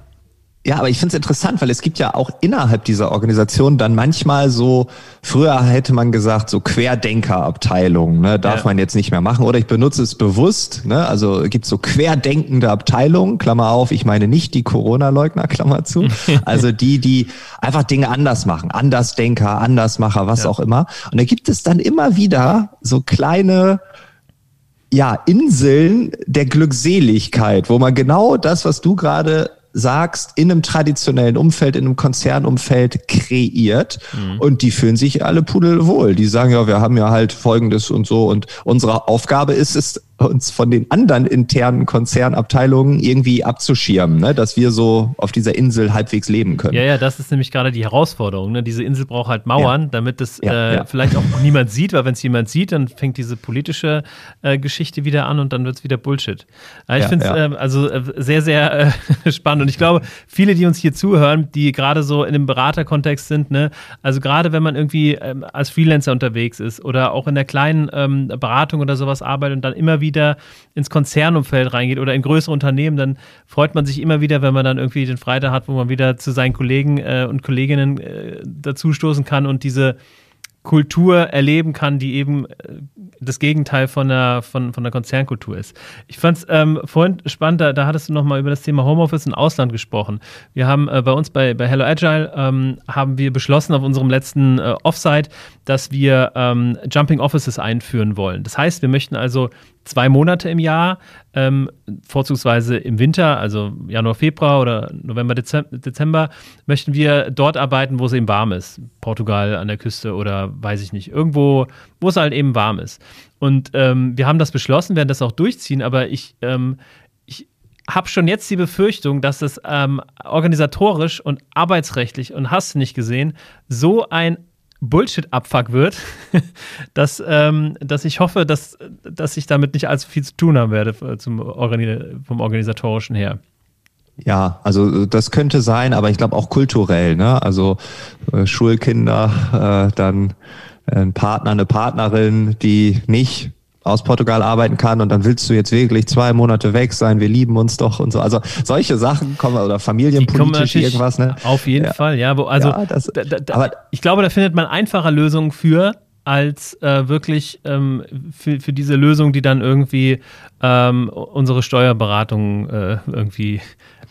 [SPEAKER 2] Ja, aber ich finde es interessant, weil es gibt ja auch innerhalb dieser Organisation dann manchmal so, früher hätte man gesagt, so Querdenkerabteilungen, ne, darf ja. man jetzt nicht mehr machen. Oder ich benutze es bewusst, ne? Also gibt so querdenkende Abteilungen, Klammer auf, ich meine nicht die Corona-Leugner, Klammer zu. Also die, die einfach Dinge anders machen, Andersdenker, Andersmacher, was ja. auch immer. Und da gibt es dann immer wieder so kleine ja, Inseln der Glückseligkeit, wo man genau das, was du gerade sagst, in einem traditionellen Umfeld, in einem Konzernumfeld kreiert mhm. und die fühlen sich alle pudelwohl. Die sagen ja, wir haben ja halt Folgendes und so und unsere Aufgabe ist es, uns von den anderen internen Konzernabteilungen irgendwie abzuschirmen, ne? dass wir so auf dieser Insel halbwegs leben können.
[SPEAKER 1] Ja, ja, das ist nämlich gerade die Herausforderung. Ne? Diese Insel braucht halt Mauern, ja. damit es ja, äh, ja. vielleicht auch niemand sieht, weil wenn es jemand sieht, dann fängt diese politische äh, Geschichte wieder an und dann wird es wieder Bullshit. Aber ich finde es äh, also äh, sehr, sehr äh, spannend und ich glaube, viele, die uns hier zuhören, die gerade so in einem Beraterkontext sind, ne? also gerade wenn man irgendwie ähm, als Freelancer unterwegs ist oder auch in der kleinen ähm, Beratung oder sowas arbeitet und dann immer wieder wieder ins Konzernumfeld reingeht oder in größere Unternehmen, dann freut man sich immer wieder, wenn man dann irgendwie den Freitag hat, wo man wieder zu seinen Kollegen äh, und Kolleginnen äh, dazustoßen kann und diese Kultur erleben kann, die eben äh, das Gegenteil von der, von, von der Konzernkultur ist. Ich fand es ähm, vorhin spannend, da, da hattest du nochmal über das Thema Homeoffice im Ausland gesprochen. Wir haben äh, bei uns bei, bei Hello Agile ähm, haben wir beschlossen auf unserem letzten äh, Offsite, dass wir ähm, Jumping Offices einführen wollen. Das heißt, wir möchten also zwei Monate im Jahr, ähm, vorzugsweise im Winter, also Januar, Februar oder November, Dezember, möchten wir dort arbeiten, wo es eben warm ist. Portugal an der Küste oder weiß ich nicht, irgendwo, wo es halt eben warm ist. Und ähm, wir haben das beschlossen, werden das auch durchziehen, aber ich, ähm, ich habe schon jetzt die Befürchtung, dass es ähm, organisatorisch und arbeitsrechtlich und hast du nicht gesehen, so ein Bullshit-Abfuck wird, dass, ähm, dass ich hoffe, dass, dass ich damit nicht allzu viel zu tun haben werde äh, zum Organi vom organisatorischen her.
[SPEAKER 2] Ja, also das könnte sein, aber ich glaube auch kulturell, ne? Also äh, Schulkinder, äh, dann ein Partner, eine Partnerin, die nicht aus Portugal arbeiten kann und dann willst du jetzt wirklich zwei Monate weg sein, wir lieben uns doch und so. Also solche Sachen kommen oder familienpolitisch irgendwas, ne?
[SPEAKER 1] Auf jeden
[SPEAKER 2] ja.
[SPEAKER 1] Fall, ja. Also ja, das, da, da, aber ich glaube, da findet man einfache Lösungen für als äh, wirklich ähm, für, für diese Lösung, die dann irgendwie ähm, unsere Steuerberatung äh, irgendwie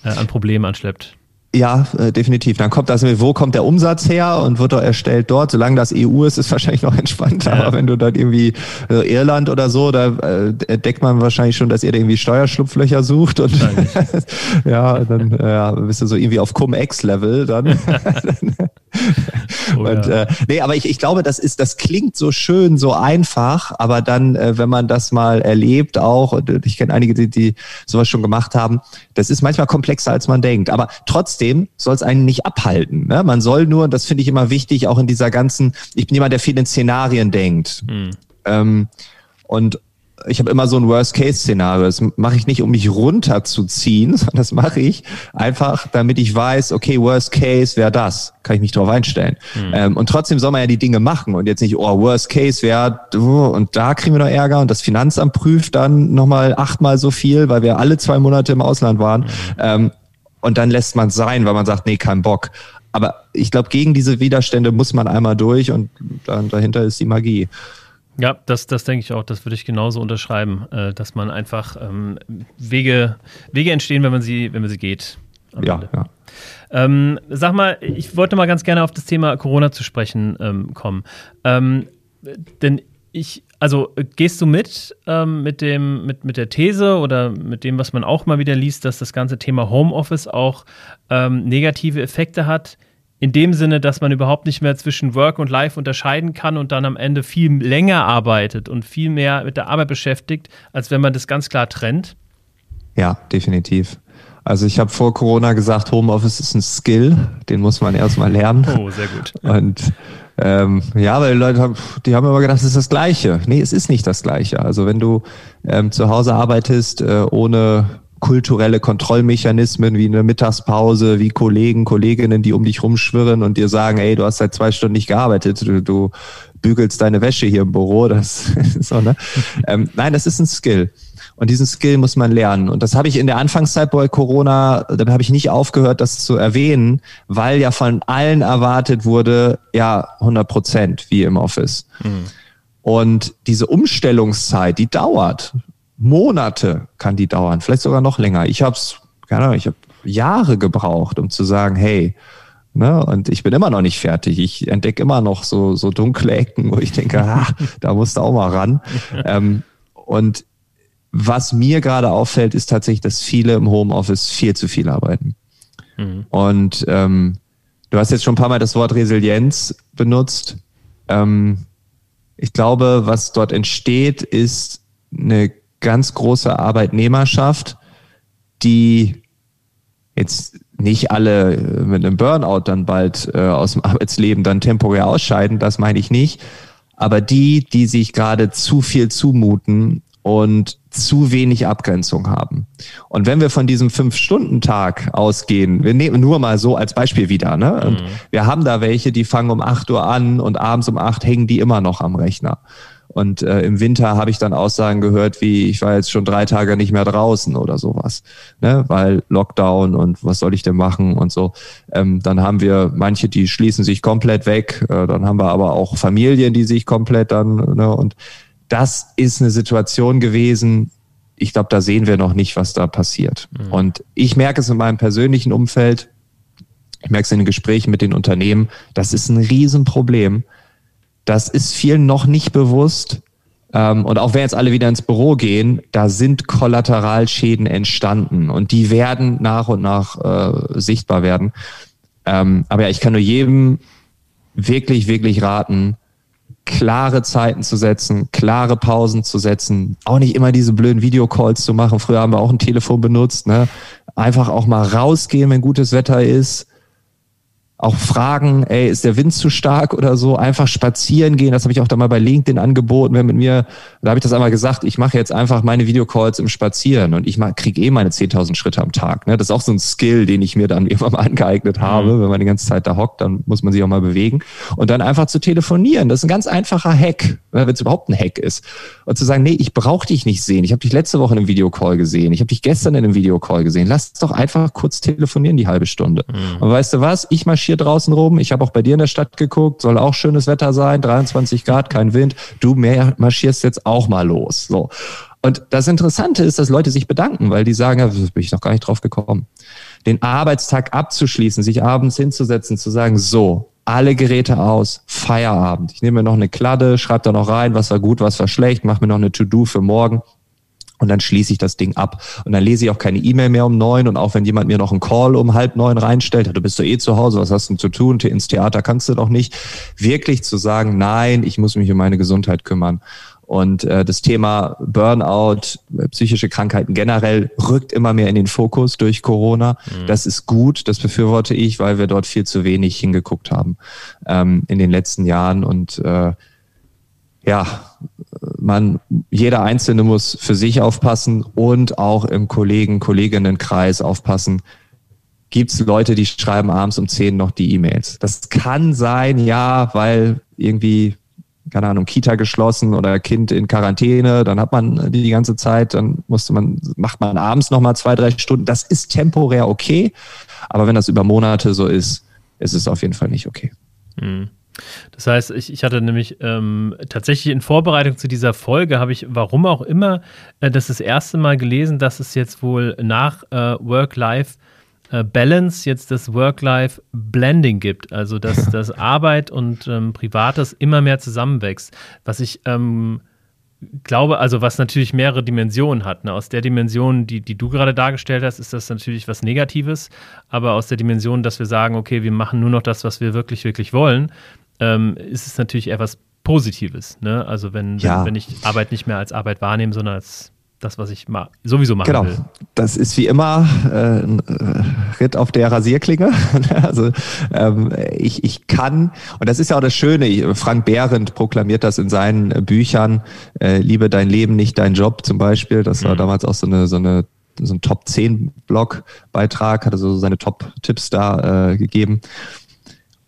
[SPEAKER 1] äh, an Problemen anschleppt.
[SPEAKER 2] Ja, äh, definitiv. Dann kommt das, wo kommt der Umsatz her und wird er erstellt dort? Solange das EU ist, ist wahrscheinlich noch entspannter. Ja. Aber wenn du dann irgendwie äh, Irland oder so, da äh, entdeckt man wahrscheinlich schon, dass ihr da irgendwie Steuerschlupflöcher sucht und ja, dann äh, ja, bist du so irgendwie auf Cum-Ex-Level dann. oh, und äh, nee, aber ich, ich glaube, das ist, das klingt so schön, so einfach, aber dann, äh, wenn man das mal erlebt auch, und ich kenne einige, die, die sowas schon gemacht haben, das ist manchmal komplexer, als man denkt. Aber trotzdem soll es einen nicht abhalten. Ne? Man soll nur, und das finde ich immer wichtig, auch in dieser ganzen, ich bin jemand, der viel in Szenarien denkt. Mhm. Ähm, und ich habe immer so ein Worst-Case-Szenario. Das mache ich nicht, um mich runterzuziehen, sondern das mache ich einfach, damit ich weiß, okay, Worst Case wäre das. Kann ich mich darauf einstellen. Mhm. Ähm, und trotzdem soll man ja die Dinge machen und jetzt nicht, oh, Worst Case wäre, oh, und da kriegen wir noch Ärger und das Finanzamt prüft dann nochmal achtmal so viel, weil wir alle zwei Monate im Ausland waren. Mhm. Ähm, und dann lässt man es sein, weil man sagt, nee, kein Bock. Aber ich glaube, gegen diese Widerstände muss man einmal durch und dann dahinter ist die Magie.
[SPEAKER 1] Ja, das, das denke ich auch, das würde ich genauso unterschreiben, äh, dass man einfach ähm, Wege, Wege entstehen, wenn man sie, wenn man sie geht.
[SPEAKER 2] Ja, ja.
[SPEAKER 1] Ähm, sag mal, ich wollte mal ganz gerne auf das Thema Corona zu sprechen ähm, kommen. Ähm, denn ich also gehst du mit ähm, mit, dem, mit, mit der These oder mit dem, was man auch mal wieder liest, dass das ganze Thema Homeoffice auch ähm, negative Effekte hat? In dem Sinne, dass man überhaupt nicht mehr zwischen Work und Life unterscheiden kann und dann am Ende viel länger arbeitet und viel mehr mit der Arbeit beschäftigt, als wenn man das ganz klar trennt?
[SPEAKER 2] Ja, definitiv. Also ich habe vor Corona gesagt, Homeoffice ist ein Skill, den muss man erstmal lernen.
[SPEAKER 1] Oh, sehr gut.
[SPEAKER 2] Und ähm, ja, weil die Leute haben, die haben immer gedacht, es ist das Gleiche. Nee, es ist nicht das Gleiche. Also wenn du ähm, zu Hause arbeitest, äh, ohne kulturelle Kontrollmechanismen wie eine Mittagspause, wie Kollegen, Kolleginnen, die um dich rumschwirren und dir sagen, ey, du hast seit zwei Stunden nicht gearbeitet, du, du bügelst deine Wäsche hier im Büro, das so, ne? ähm, nein, das ist ein Skill. Und diesen Skill muss man lernen. Und das habe ich in der Anfangszeit bei Corona, da habe ich nicht aufgehört, das zu erwähnen, weil ja von allen erwartet wurde, ja, 100 Prozent wie im Office. Mhm. Und diese Umstellungszeit, die dauert. Monate kann die dauern, vielleicht sogar noch länger. Ich habe es, keine Ahnung, ich habe Jahre gebraucht, um zu sagen, hey, Ne? Und ich bin immer noch nicht fertig. Ich entdecke immer noch so, so dunkle Ecken, wo ich denke, ah, da musst du auch mal ran. ähm, und was mir gerade auffällt, ist tatsächlich, dass viele im Homeoffice viel zu viel arbeiten. Mhm. Und ähm, du hast jetzt schon ein paar Mal das Wort Resilienz benutzt. Ähm, ich glaube, was dort entsteht, ist eine ganz große Arbeitnehmerschaft, die jetzt nicht alle mit einem Burnout dann bald äh, aus dem Arbeitsleben dann temporär ausscheiden, das meine ich nicht. Aber die, die sich gerade zu viel zumuten und zu wenig Abgrenzung haben. Und wenn wir von diesem Fünf-Stunden-Tag ausgehen, wir nehmen nur mal so als Beispiel wieder, ne? Und mhm. wir haben da welche, die fangen um acht Uhr an und abends um acht hängen die immer noch am Rechner. Und äh, im Winter habe ich dann Aussagen gehört, wie ich war jetzt schon drei Tage nicht mehr draußen oder sowas, ne? weil Lockdown und was soll ich denn machen und so. Ähm, dann haben wir manche, die schließen sich komplett weg. Äh, dann haben wir aber auch Familien, die sich komplett dann ne? und das ist eine Situation gewesen, ich glaube, da sehen wir noch nicht, was da passiert. Mhm. Und ich merke es in meinem persönlichen Umfeld, ich merke es in den Gesprächen mit den Unternehmen, das ist ein Riesenproblem. Das ist vielen noch nicht bewusst. Ähm, und auch wenn jetzt alle wieder ins Büro gehen, da sind Kollateralschäden entstanden und die werden nach und nach äh, sichtbar werden. Ähm, aber ja, ich kann nur jedem wirklich, wirklich raten, klare Zeiten zu setzen, klare Pausen zu setzen, auch nicht immer diese blöden Videocalls zu machen. Früher haben wir auch ein Telefon benutzt, ne? Einfach auch mal rausgehen, wenn gutes Wetter ist, auch fragen, ey, ist der Wind zu stark oder so, einfach spazieren gehen. Das habe ich auch da mal bei LinkedIn angeboten. Wer mit mir, da habe ich das einmal gesagt, ich mache jetzt einfach meine Videocalls im Spazieren und ich kriege eh meine 10.000 Schritte am Tag. Ne? Das ist auch so ein Skill, den ich mir dann irgendwann mal angeeignet habe. Mhm. Wenn man die ganze Zeit da hockt, dann muss man sich auch mal bewegen. Und dann einfach zu telefonieren. Das ist ein ganz einfacher Hack, ne? wenn es überhaupt ein Hack ist. Und zu sagen, nee, ich brauche dich nicht sehen. Ich habe dich letzte Woche in einem Videocall gesehen. Ich habe dich gestern in einem Videocall gesehen. Lass doch einfach kurz telefonieren, die halbe Stunde. Mhm. Und weißt du was? Ich marschiere hier draußen rum. Ich habe auch bei dir in der Stadt geguckt, soll auch schönes Wetter sein, 23 Grad, kein Wind. Du mehr marschierst jetzt auch mal los. So. Und das Interessante ist, dass Leute sich bedanken, weil die sagen, ja, bin ich noch gar nicht drauf gekommen. Den Arbeitstag abzuschließen, sich abends hinzusetzen, zu sagen, so, alle Geräte aus, Feierabend. Ich nehme mir noch eine Kladde, schreibe da noch rein, was war gut, was war schlecht, mache mir noch eine To-Do für morgen und dann schließe ich das Ding ab. Und dann lese ich auch keine E-Mail mehr um neun und auch wenn jemand mir noch einen Call um halb neun reinstellt, du bist doch eh zu Hause, was hast du zu tun, ins Theater kannst du doch nicht, wirklich zu sagen, nein, ich muss mich um meine Gesundheit kümmern. Und äh, das Thema Burnout, psychische Krankheiten generell rückt immer mehr in den Fokus durch Corona. Mhm. Das ist gut, das befürworte ich, weil wir dort viel zu wenig hingeguckt haben ähm, in den letzten Jahren. Und äh, ja, man, jeder Einzelne muss für sich aufpassen und auch im Kollegen, Kolleginnenkreis aufpassen. Gibt es Leute, die schreiben abends um zehn noch die E-Mails? Das kann sein, ja, weil irgendwie, keine Ahnung, Kita geschlossen oder Kind in Quarantäne, dann hat man die, die ganze Zeit, dann musste man, macht man abends nochmal zwei, drei Stunden. Das ist temporär okay. Aber wenn das über Monate so ist, ist es auf jeden Fall nicht okay. Mhm.
[SPEAKER 1] Das heißt, ich, ich hatte nämlich ähm, tatsächlich in Vorbereitung zu dieser Folge, habe ich, warum auch immer, äh, das, das erste Mal gelesen, dass es jetzt wohl nach äh, Work-Life äh, Balance jetzt das Work-Life-Blending gibt. Also, dass, dass Arbeit und ähm, Privates immer mehr zusammenwächst. Was ich ähm, glaube, also was natürlich mehrere Dimensionen hat. Ne? Aus der Dimension, die, die du gerade dargestellt hast, ist das natürlich was Negatives. Aber aus der Dimension, dass wir sagen, okay, wir machen nur noch das, was wir wirklich, wirklich wollen, ähm, ist es natürlich eher was Positives. Ne? Also wenn, ja. wenn, wenn ich Arbeit nicht mehr als Arbeit wahrnehme, sondern als das, was ich ma sowieso machen genau. will.
[SPEAKER 2] Das ist wie immer äh, ein äh, Ritt auf der Rasierklinge. also ähm, ich, ich kann, und das ist ja auch das Schöne, Frank Behrendt proklamiert das in seinen Büchern, äh, liebe dein Leben, nicht dein Job zum Beispiel. Das war mhm. damals auch so eine, so eine so ein Top 10 Blog Beitrag, hat also seine Top Tipps da äh, gegeben.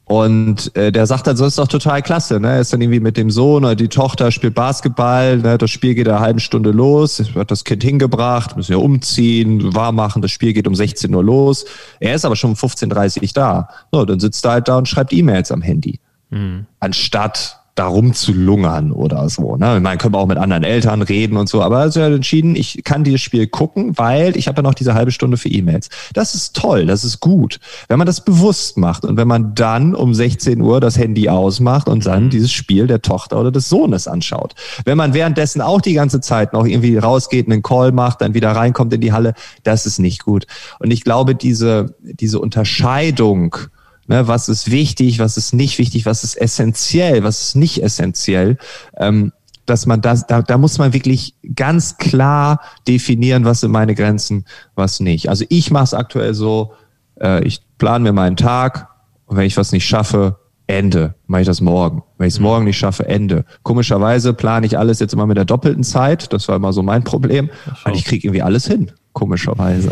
[SPEAKER 2] Und äh, der sagt dann, so ist doch total klasse. Ne? Er ist dann irgendwie mit dem Sohn oder die Tochter spielt Basketball. Ne? Das Spiel geht eine halbe Stunde los. Wird das Kind hingebracht, müssen wir umziehen, warm machen. Das Spiel geht um 16 Uhr los. Er ist aber schon um 15.30 Uhr da. So, dann sitzt er halt da und schreibt E-Mails am Handy. Mhm. Anstatt darum zu lungern oder so. Ne? Man könnte auch mit anderen Eltern reden und so, aber er hat entschieden, ich kann dieses Spiel gucken, weil ich habe ja noch diese halbe Stunde für E-Mails. Das ist toll, das ist gut, wenn man das bewusst macht und wenn man dann um 16 Uhr das Handy ausmacht und dann dieses Spiel der Tochter oder des Sohnes anschaut. Wenn man währenddessen auch die ganze Zeit noch irgendwie rausgeht, einen Call macht, dann wieder reinkommt in die Halle, das ist nicht gut. Und ich glaube, diese, diese Unterscheidung Ne, was ist wichtig, was ist nicht wichtig, was ist essentiell, was ist nicht essentiell. Ähm, dass man das, da, da muss man wirklich ganz klar definieren, was sind meine Grenzen, was nicht. Also ich mache es aktuell so, äh, ich plane mir meinen Tag und wenn ich was nicht schaffe, Ende, mache ich das morgen. Wenn ich es mhm. morgen nicht schaffe, Ende. Komischerweise plane ich alles jetzt immer mit der doppelten Zeit. Das war immer so mein Problem. Weil ich kriege irgendwie alles hin. Komischerweise.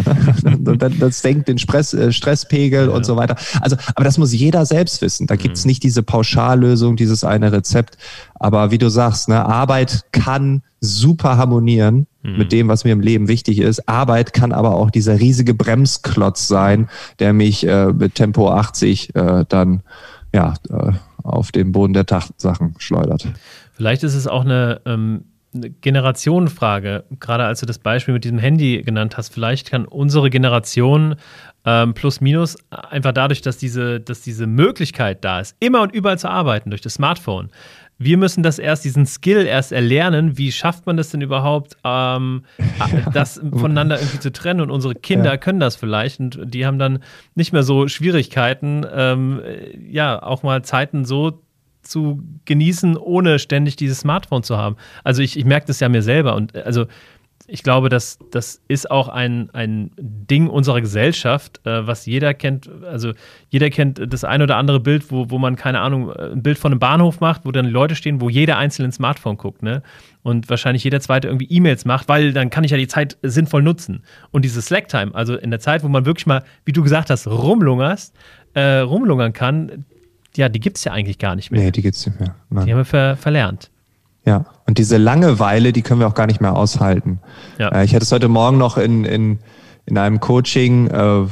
[SPEAKER 2] das, senkt den Stress, äh, Stresspegel ja. und so weiter. Also, aber das muss jeder selbst wissen. Da gibt's mhm. nicht diese Pauschallösung, dieses eine Rezept. Aber wie du sagst, ne, Arbeit kann super harmonieren mhm. mit dem, was mir im Leben wichtig ist. Arbeit kann aber auch dieser riesige Bremsklotz sein, der mich äh, mit Tempo 80 äh, dann ja äh, auf den Boden der Tatsachen schleudert.
[SPEAKER 1] Vielleicht ist es auch eine ähm eine Generationenfrage, gerade als du das Beispiel mit diesem Handy genannt hast. Vielleicht kann unsere Generation ähm, plus minus einfach dadurch, dass diese, dass diese Möglichkeit da ist, immer und überall zu arbeiten durch das Smartphone. Wir müssen das erst, diesen Skill erst erlernen. Wie schafft man das denn überhaupt, ähm, das voneinander irgendwie zu trennen? Und unsere Kinder ja. können das vielleicht und die haben dann nicht mehr so Schwierigkeiten, ähm, ja, auch mal Zeiten so zu genießen, ohne ständig dieses Smartphone zu haben. Also ich, ich merke das ja mir selber und also ich glaube, dass das ist auch ein, ein Ding unserer Gesellschaft, äh, was jeder kennt. Also jeder kennt das ein oder andere Bild, wo, wo man, keine Ahnung, ein Bild von einem Bahnhof macht, wo dann Leute stehen, wo jeder einzelne ins Smartphone guckt, ne? Und wahrscheinlich jeder zweite irgendwie E-Mails macht, weil dann kann ich ja die Zeit sinnvoll nutzen. Und diese Slack-Time, also in der Zeit, wo man wirklich mal, wie du gesagt hast, rumlungerst, äh, rumlungern kann, ja, die gibt es ja eigentlich gar nicht mehr.
[SPEAKER 2] Nee, die gibt es nicht mehr.
[SPEAKER 1] Nein. Die haben wir ver verlernt.
[SPEAKER 2] Ja, und diese Langeweile, die können wir auch gar nicht mehr aushalten. Ja. Äh, ich hatte es heute Morgen noch in, in, in einem Coaching, äh,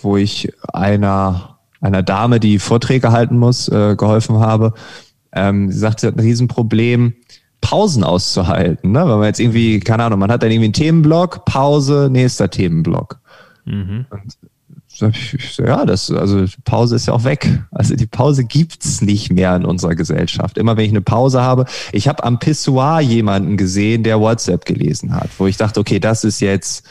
[SPEAKER 2] wo ich einer, einer Dame, die Vorträge halten muss, äh, geholfen habe. Ähm, sie sagte, sie hat ein Riesenproblem, Pausen auszuhalten. Ne? Weil man jetzt irgendwie, keine Ahnung, man hat dann irgendwie einen Themenblock, Pause, nächster Themenblock. Mhm. Und ja, das, also Pause ist ja auch weg. Also die Pause gibt's nicht mehr in unserer Gesellschaft. Immer wenn ich eine Pause habe, ich habe am Pissoir jemanden gesehen, der WhatsApp gelesen hat, wo ich dachte, okay, das ist jetzt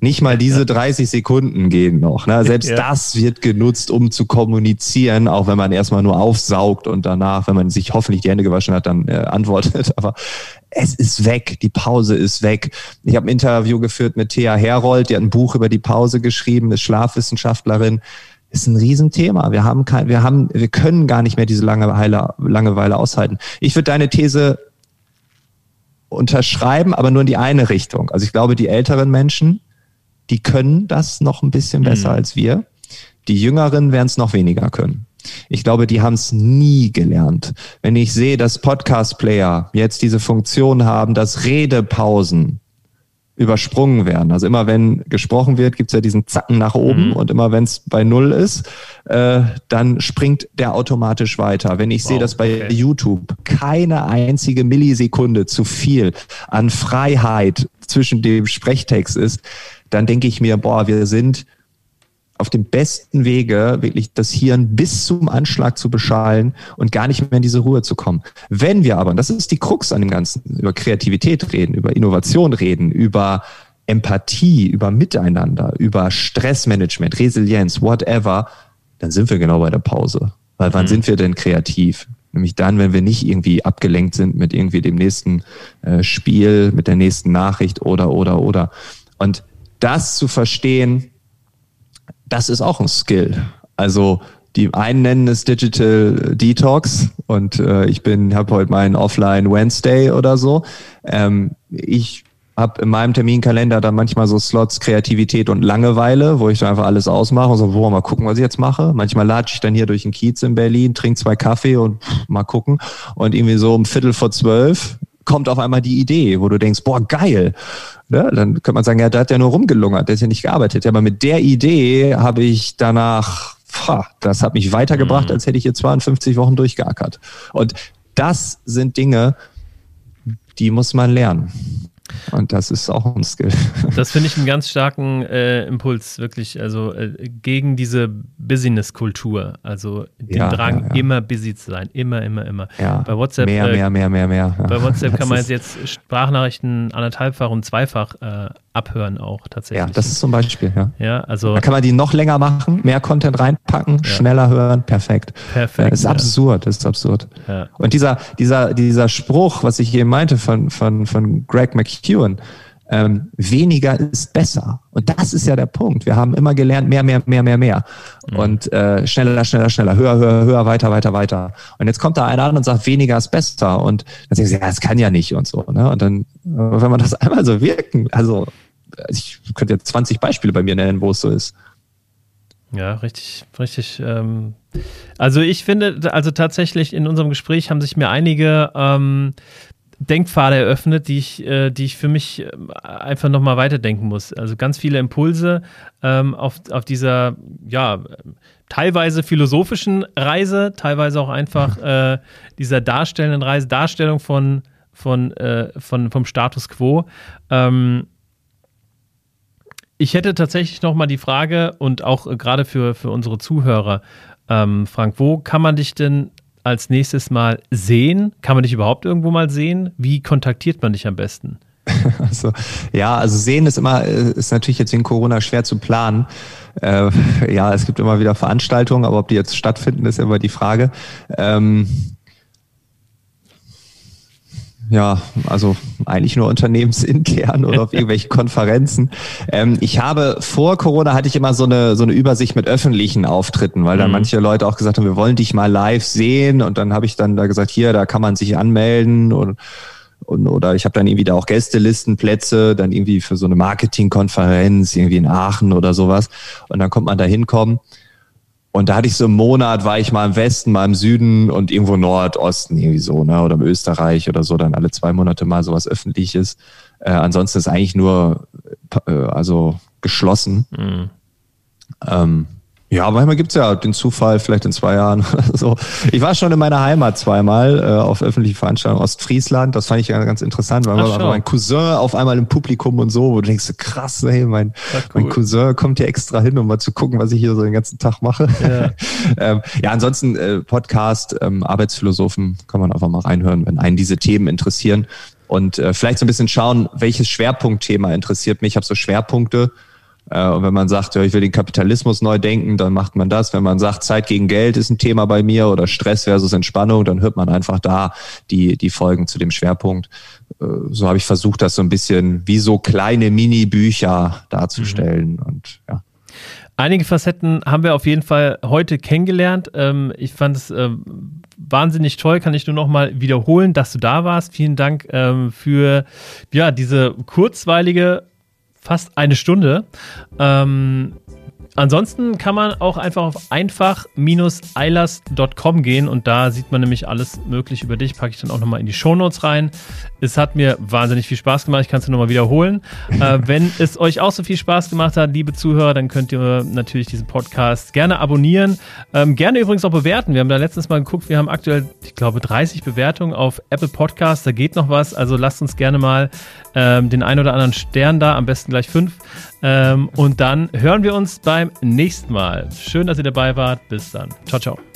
[SPEAKER 2] nicht mal diese 30 Sekunden gehen noch. Ne? Selbst ja. das wird genutzt, um zu kommunizieren, auch wenn man erstmal nur aufsaugt und danach, wenn man sich hoffentlich die Hände gewaschen hat, dann äh, antwortet. Aber es ist weg, die Pause ist weg. Ich habe ein Interview geführt mit Thea Herold, die hat ein Buch über die Pause geschrieben, ist Schlafwissenschaftlerin. Ist ein Riesenthema. Wir haben kein, wir haben, wir können gar nicht mehr diese Langeweile, Langeweile aushalten. Ich würde deine These unterschreiben, aber nur in die eine Richtung. Also ich glaube, die älteren Menschen, die können das noch ein bisschen besser mhm. als wir. Die Jüngeren werden es noch weniger können. Ich glaube, die haben es nie gelernt. Wenn ich sehe, dass Podcast-Player jetzt diese Funktion haben, dass Redepausen übersprungen werden. Also immer wenn gesprochen wird, gibt es ja diesen Zacken nach oben mhm. und immer wenn es bei Null ist, äh, dann springt der automatisch weiter. Wenn ich wow, sehe, dass bei okay. YouTube keine einzige Millisekunde zu viel an Freiheit zwischen dem Sprechtext ist, dann denke ich mir, boah, wir sind auf dem besten Wege, wirklich das Hirn bis zum Anschlag zu beschallen und gar nicht mehr in diese Ruhe zu kommen. Wenn wir aber, und das ist die Krux an dem Ganzen, über Kreativität reden, über Innovation reden, über Empathie, über Miteinander, über Stressmanagement, Resilienz, whatever, dann sind wir genau bei der Pause. Weil wann mhm. sind wir denn kreativ? Nämlich dann, wenn wir nicht irgendwie abgelenkt sind mit irgendwie dem nächsten äh, Spiel, mit der nächsten Nachricht oder, oder, oder. Und das zu verstehen, das ist auch ein Skill. Also die einen nennen es Digital Detox und äh, ich bin habe heute meinen Offline Wednesday oder so. Ähm, ich habe in meinem Terminkalender dann manchmal so Slots Kreativität und Langeweile, wo ich dann einfach alles ausmache und so, wo mal gucken, was ich jetzt mache. Manchmal latsche ich dann hier durch den Kiez in Berlin, trinke zwei Kaffee und pff, mal gucken. Und irgendwie so um Viertel vor zwölf kommt auf einmal die Idee, wo du denkst, boah, geil. Ja, dann könnte man sagen, ja, der hat ja nur rumgelungert, der ist ja nicht gearbeitet. Ja, aber mit der Idee habe ich danach, pah, das hat mich weitergebracht, mhm. als hätte ich hier 52 Wochen durchgeackert. Und das sind Dinge, die muss man lernen. Und das ist auch ein Skill.
[SPEAKER 1] Das finde ich einen ganz starken äh, Impuls, wirklich. Also äh, gegen diese Business-Kultur. Also den ja, Drang, ja, ja. immer busy zu sein. Immer, immer, immer.
[SPEAKER 2] Bei WhatsApp. Mehr, äh, mehr, mehr, mehr, mehr.
[SPEAKER 1] Bei WhatsApp kann man jetzt Sprachnachrichten anderthalbfach und zweifach äh, abhören auch tatsächlich.
[SPEAKER 2] Ja, das ist zum Beispiel, ja.
[SPEAKER 1] Ja, also.
[SPEAKER 2] Da kann man die noch länger machen, mehr Content reinpacken, ja. schneller hören, perfekt. Perfekt. Das ist ja. absurd, das ist absurd. Ja. Und dieser, dieser, dieser Spruch, was ich hier meinte von, von, von Greg McEwen, ähm, weniger ist besser. Und das ist ja der Punkt. Wir haben immer gelernt, mehr, mehr, mehr, mehr, mehr. Mhm. Und äh, schneller, schneller, schneller, höher, höher, höher, weiter, weiter, weiter. Und jetzt kommt da einer an und sagt, weniger ist besser. Und dann sagen sie, ja, das kann ja nicht und so. Ne? Und dann, wenn man das einmal so wirken, also ich könnte jetzt 20 Beispiele bei mir nennen, wo es so ist.
[SPEAKER 1] Ja, richtig, richtig. Ähm, also ich finde, also tatsächlich in unserem Gespräch haben sich mir einige ähm, Denkpfade eröffnet, die ich, äh, die ich für mich äh, einfach nochmal weiterdenken muss. Also ganz viele Impulse ähm, auf, auf dieser, ja, teilweise philosophischen Reise, teilweise auch einfach äh, dieser darstellenden Reise, Darstellung von, von, äh, von, vom Status quo. Ähm, ich hätte tatsächlich nochmal die Frage und auch äh, gerade für, für unsere Zuhörer, ähm, Frank, wo kann man dich denn als nächstes mal sehen? Kann man dich überhaupt irgendwo mal sehen? Wie kontaktiert man dich am besten?
[SPEAKER 2] Also, ja, also sehen ist immer, äh, ist natürlich jetzt in Corona schwer zu planen. Äh, ja, es gibt immer wieder Veranstaltungen, aber ob die jetzt stattfinden, ist immer die Frage. Ähm, ja, also eigentlich nur unternehmensintern oder auf irgendwelchen Konferenzen. Ähm, ich habe vor Corona hatte ich immer so eine so eine Übersicht mit öffentlichen Auftritten, weil dann mhm. manche Leute auch gesagt haben, wir wollen dich mal live sehen und dann habe ich dann da gesagt, hier, da kann man sich anmelden und, und oder ich habe dann irgendwie da auch Gästelistenplätze, dann irgendwie für so eine Marketingkonferenz irgendwie in Aachen oder sowas und dann kommt man da hinkommen. Und da hatte ich so einen Monat, war ich mal im Westen, mal im Süden und irgendwo Nordosten irgendwie so, ne? Oder im Österreich oder so, dann alle zwei Monate mal sowas öffentliches. Äh, ansonsten ist eigentlich nur äh, also geschlossen. Mhm. Ähm, ja, manchmal gibt's ja den Zufall, vielleicht in zwei Jahren oder so. Ich war schon in meiner Heimat zweimal äh, auf öffentlichen Veranstaltungen Ostfriesland. Das fand ich ja ganz interessant, weil Ach, mein Cousin auf einmal im Publikum und so, wo du denkst, krass, hey, mein, cool. mein Cousin kommt hier extra hin, um mal zu gucken, was ich hier so den ganzen Tag mache. Ja, ähm, ja ansonsten äh, Podcast, ähm, Arbeitsphilosophen kann man einfach mal reinhören, wenn einen diese Themen interessieren. Und äh, vielleicht so ein bisschen schauen, welches Schwerpunktthema interessiert mich. Ich habe so Schwerpunkte und wenn man sagt, ja, ich will den Kapitalismus neu denken, dann macht man das. Wenn man sagt, Zeit gegen Geld ist ein Thema bei mir oder Stress versus Entspannung, dann hört man einfach da die, die Folgen zu dem Schwerpunkt. Äh, so habe ich versucht, das so ein bisschen wie so kleine Mini-Bücher darzustellen. Mhm. Und ja.
[SPEAKER 1] Einige Facetten haben wir auf jeden Fall heute kennengelernt. Ähm, ich fand es ähm, wahnsinnig toll, kann ich nur noch mal wiederholen, dass du da warst. Vielen Dank ähm, für ja, diese kurzweilige fast eine Stunde. Ähm, Ansonsten kann man auch einfach auf einfach-eilers.com gehen und da sieht man nämlich alles möglich über dich. Packe ich dann auch nochmal in die Shownotes rein. Es hat mir wahnsinnig viel Spaß gemacht. Ich kann es nochmal wiederholen. äh, wenn es euch auch so viel Spaß gemacht hat, liebe Zuhörer, dann könnt ihr natürlich diesen Podcast gerne abonnieren. Ähm, gerne übrigens auch bewerten. Wir haben da letztens mal geguckt. Wir haben aktuell, ich glaube, 30 Bewertungen auf Apple Podcasts. Da geht noch was. Also lasst uns gerne mal ähm, den ein oder anderen Stern da. Am besten gleich fünf. Ähm, und dann hören wir uns beim nächsten Mal. Schön, dass ihr dabei wart. Bis dann. Ciao, ciao.